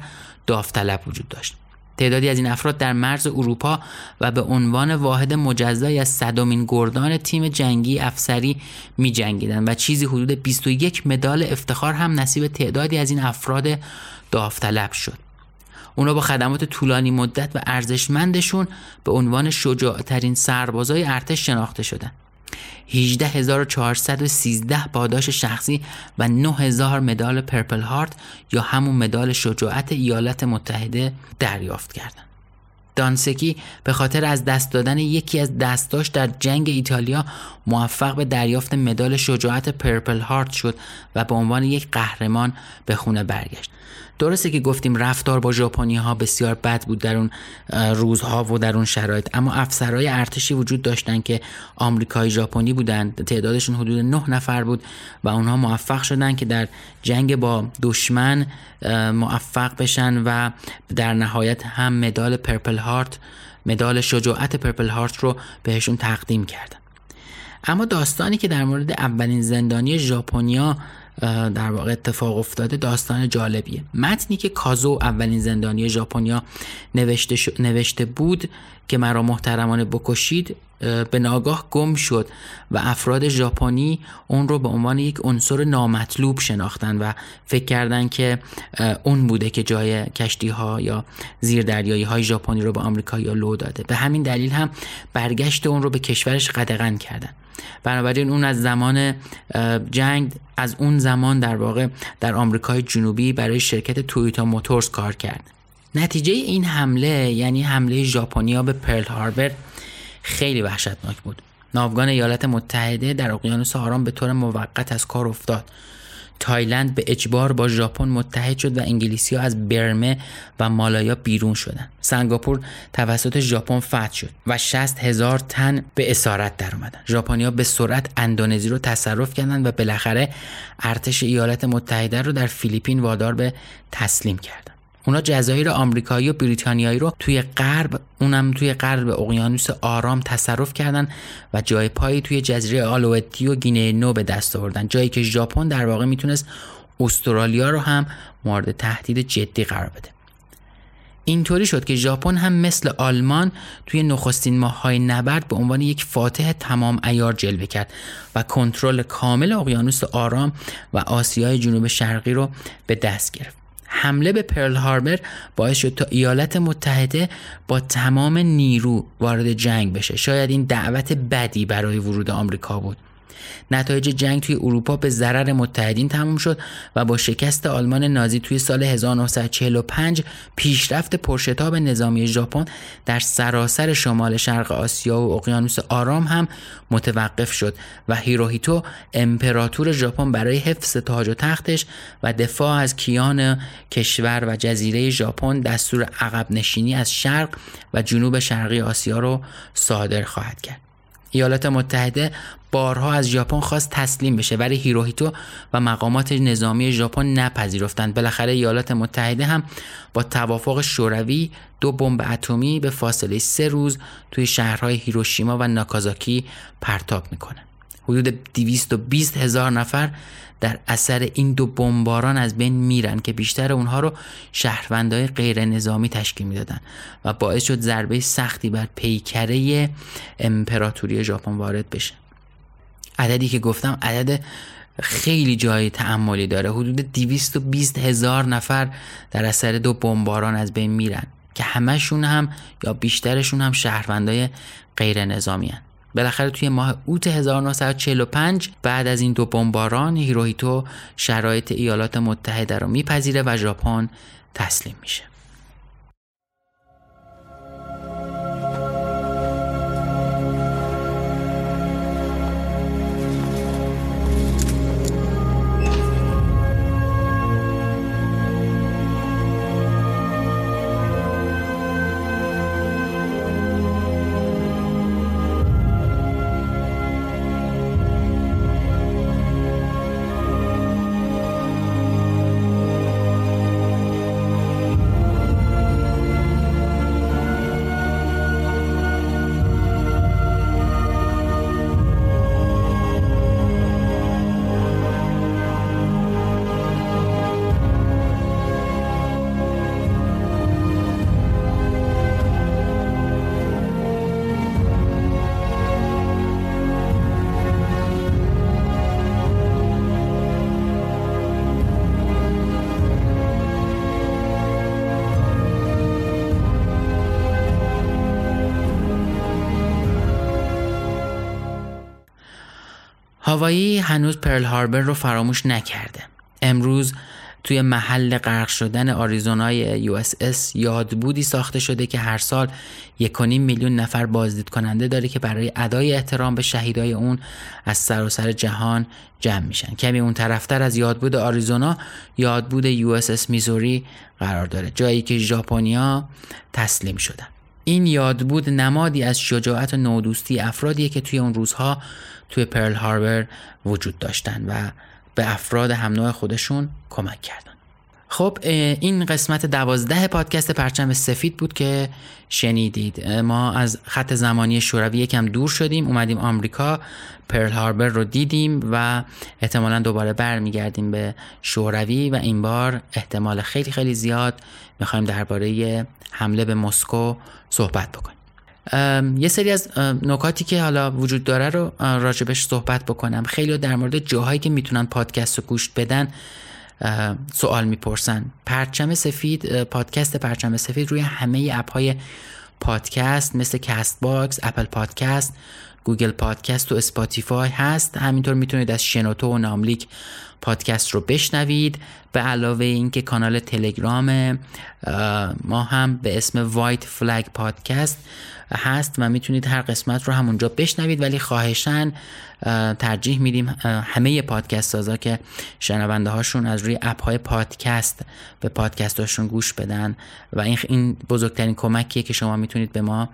داوطلب وجود داشت. تعدادی از این افراد در مرز اروپا و به عنوان واحد مجزایی از صدومین گردان تیم جنگی افسری می و چیزی حدود 21 مدال افتخار هم نصیب تعدادی از این افراد داوطلب شد اونا با خدمات طولانی مدت و ارزشمندشون به عنوان شجاعترین سربازای ارتش شناخته شدند. 18413 پاداش شخصی و 9000 مدال پرپل هارت یا همون مدال شجاعت ایالات متحده دریافت کردند. دانسکی به خاطر از دست دادن یکی از دستاش در جنگ ایتالیا موفق به دریافت مدال شجاعت پرپل هارت شد و به عنوان یک قهرمان به خونه برگشت. درسته که گفتیم رفتار با ژاپنی ها بسیار بد بود در اون روزها و در اون شرایط اما افسرهای ارتشی وجود داشتن که آمریکایی ژاپنی بودند تعدادشون حدود نه نفر بود و اونها موفق شدن که در جنگ با دشمن موفق بشن و در نهایت هم مدال پرپل هارت مدال شجاعت پرپل هارت رو بهشون تقدیم کردن. اما داستانی که در مورد اولین زندانی ژاپنیا در واقع اتفاق افتاده داستان جالبیه. متنی که کازو اولین زندانی ژاپنیا نوشته, نوشته بود که مرا محترمانه بکشید به ناگاه گم شد و افراد ژاپنی اون رو به عنوان یک عنصر نامطلوب شناختن و فکر کردن که اون بوده که جای کشتی ها یا زیر دریایی های ژاپنی رو به آمریکا یا لو داده. به همین دلیل هم برگشت اون رو به کشورش قدغن کردن. بنابراین اون از زمان جنگ از اون زمان در واقع در آمریکای جنوبی برای شرکت تویوتا موتورز کار کرد. نتیجه این حمله یعنی حمله ژاپنیا به پرل هاربر خیلی وحشتناک بود. ناوگان ایالات متحده در اقیانوس آرام به طور موقت از کار افتاد. تایلند به اجبار با ژاپن متحد شد و انگلیسی ها از برمه و مالایا بیرون شدند. سنگاپور توسط ژاپن فتح شد و 60 هزار تن به اسارت در اومدن. ژاپنیا به سرعت اندونزی رو تصرف کردند و بالاخره ارتش ایالات متحده رو در فیلیپین وادار به تسلیم کردند. اونا جزایر آمریکایی و بریتانیایی رو توی غرب اونم توی غرب اقیانوس آرام تصرف کردن و جای پایی توی جزیره آلوتی و گینه نو به دست آوردن. جایی که ژاپن در واقع می‌تونست استرالیا رو هم مورد تهدید جدی قرار بده. اینطوری شد که ژاپن هم مثل آلمان توی نخستین ماههای نبرد به عنوان یک فاتح تمام ایار جلوه کرد و کنترل کامل اقیانوس آرام و آسیای جنوب شرقی رو به دست گرفت. حمله به پرل هاربر باعث شد تا ایالات متحده با تمام نیرو وارد جنگ بشه. شاید این دعوت بدی برای ورود آمریکا بود. نتایج جنگ توی اروپا به ضرر متحدین تموم شد و با شکست آلمان نازی توی سال 1945 پیشرفت پرشتاب نظامی ژاپن در سراسر شمال شرق آسیا و اقیانوس آرام هم متوقف شد و هیروهیتو امپراتور ژاپن برای حفظ تاج و تختش و دفاع از کیان کشور و جزیره ژاپن دستور عقب نشینی از شرق و جنوب شرقی آسیا رو صادر خواهد کرد. ایالات متحده بارها از ژاپن خواست تسلیم بشه ولی هیروهیتو و مقامات نظامی ژاپن نپذیرفتند. بالاخره ایالات متحده هم با توافق شوروی دو بمب اتمی به فاصله سه روز توی شهرهای هیروشیما و ناکازاکی پرتاب می‌کنه. حدود 220 هزار نفر در اثر این دو بمباران از بین میرن که بیشتر اونها رو شهروندهای غیر نظامی تشکیل می‌دادن و باعث شد ضربه سختی بر پیکره امپراتوری ژاپن وارد بشه. عددی که گفتم عدد خیلی جای تعملی داره حدود 220 هزار نفر در اثر دو بمباران از بین میرن که همشون هم یا بیشترشون هم شهروندای غیر نظامی هن. بالاخره توی ماه اوت 1945 بعد از این دو بمباران هیروهیتو شرایط ایالات متحده رو میپذیره و ژاپن تسلیم میشه هاوایی هنوز پرل هاربر رو فراموش نکرده. امروز توی محل غرق شدن آریزونای USS یادبودی ساخته شده که هر سال یک میلیون نفر بازدید کننده داره که برای ادای احترام به شهیدای اون از سراسر سر جهان جمع میشن. کمی اون طرفتر از یادبود آریزونا یادبود USS میزوری قرار داره. جایی که ژاپنیا تسلیم شدن. این یادبود نمادی از شجاعت و نوع دوستی افرادیه که توی اون روزها توی پرل هاربر وجود داشتن و به افراد هم خودشون کمک کردن. خب این قسمت دوازده پادکست پرچم سفید بود که شنیدید. ما از خط زمانی شوروی یکم دور شدیم اومدیم آمریکا پرل هاربر رو دیدیم و احتمالا دوباره برمیگردیم به شوروی و این بار احتمال خیلی خیلی زیاد می‌خوایم درباره حمله به مسکو صحبت بکنیم. یه سری از نکاتی که حالا وجود داره رو راجبش صحبت بکنم. خیلی در مورد جاهایی که می‌تونن پادکست رو گوش بدن. سوال می‌پرسن. پرچم سفید پادکست پرچم سفید روی همه app های پادکست مثل Castbox Apple Podcast Google Podcast و Spotify هست. همینطور می‌تونید از شنوتو و نملیک پادکست رو بشنوید. به علاوه اینکه کانال تلگرام ما هم به اسم وایت فلگ پادکست هست و می‌تونید هر قسمت رو همونجا بشنوید. ولی خواهشن ترجیح میدیم همه پادکست سازا که شنونده هاشون از روی اپ های پادکست به پادکست هاشون گوش بدن و این این بزرگترین کمکیه که شما می‌تونید به ما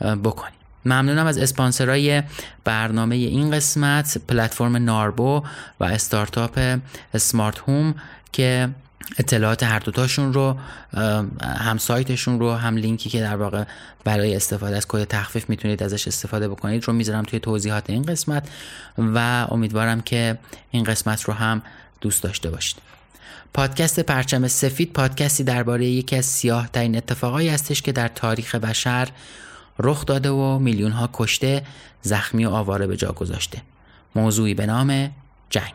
بکنید. ممنونم از اسپانسرای برنامه این قسمت پلتفرم ناربو و استارتاپ سمارت هوم که اطلاعات هر دوتاشون رو هم سایتشون رو هم لینکی که در واقع برای استفاده از کد تخفیف می‌تونید ازش استفاده بکنید رو می‌ذارم توی توضیحات این قسمت و امیدوارم که این قسمت رو هم دوست داشته باشید. پادکست پرچم سفید پادکستی درباره یکی از سیاه ترین اتفاقایی هستش که در تاریخ بشر رخ داده و میلیون ها کشته زخمی و آواره به جا گذاشته. موضوعی به نام جنگ.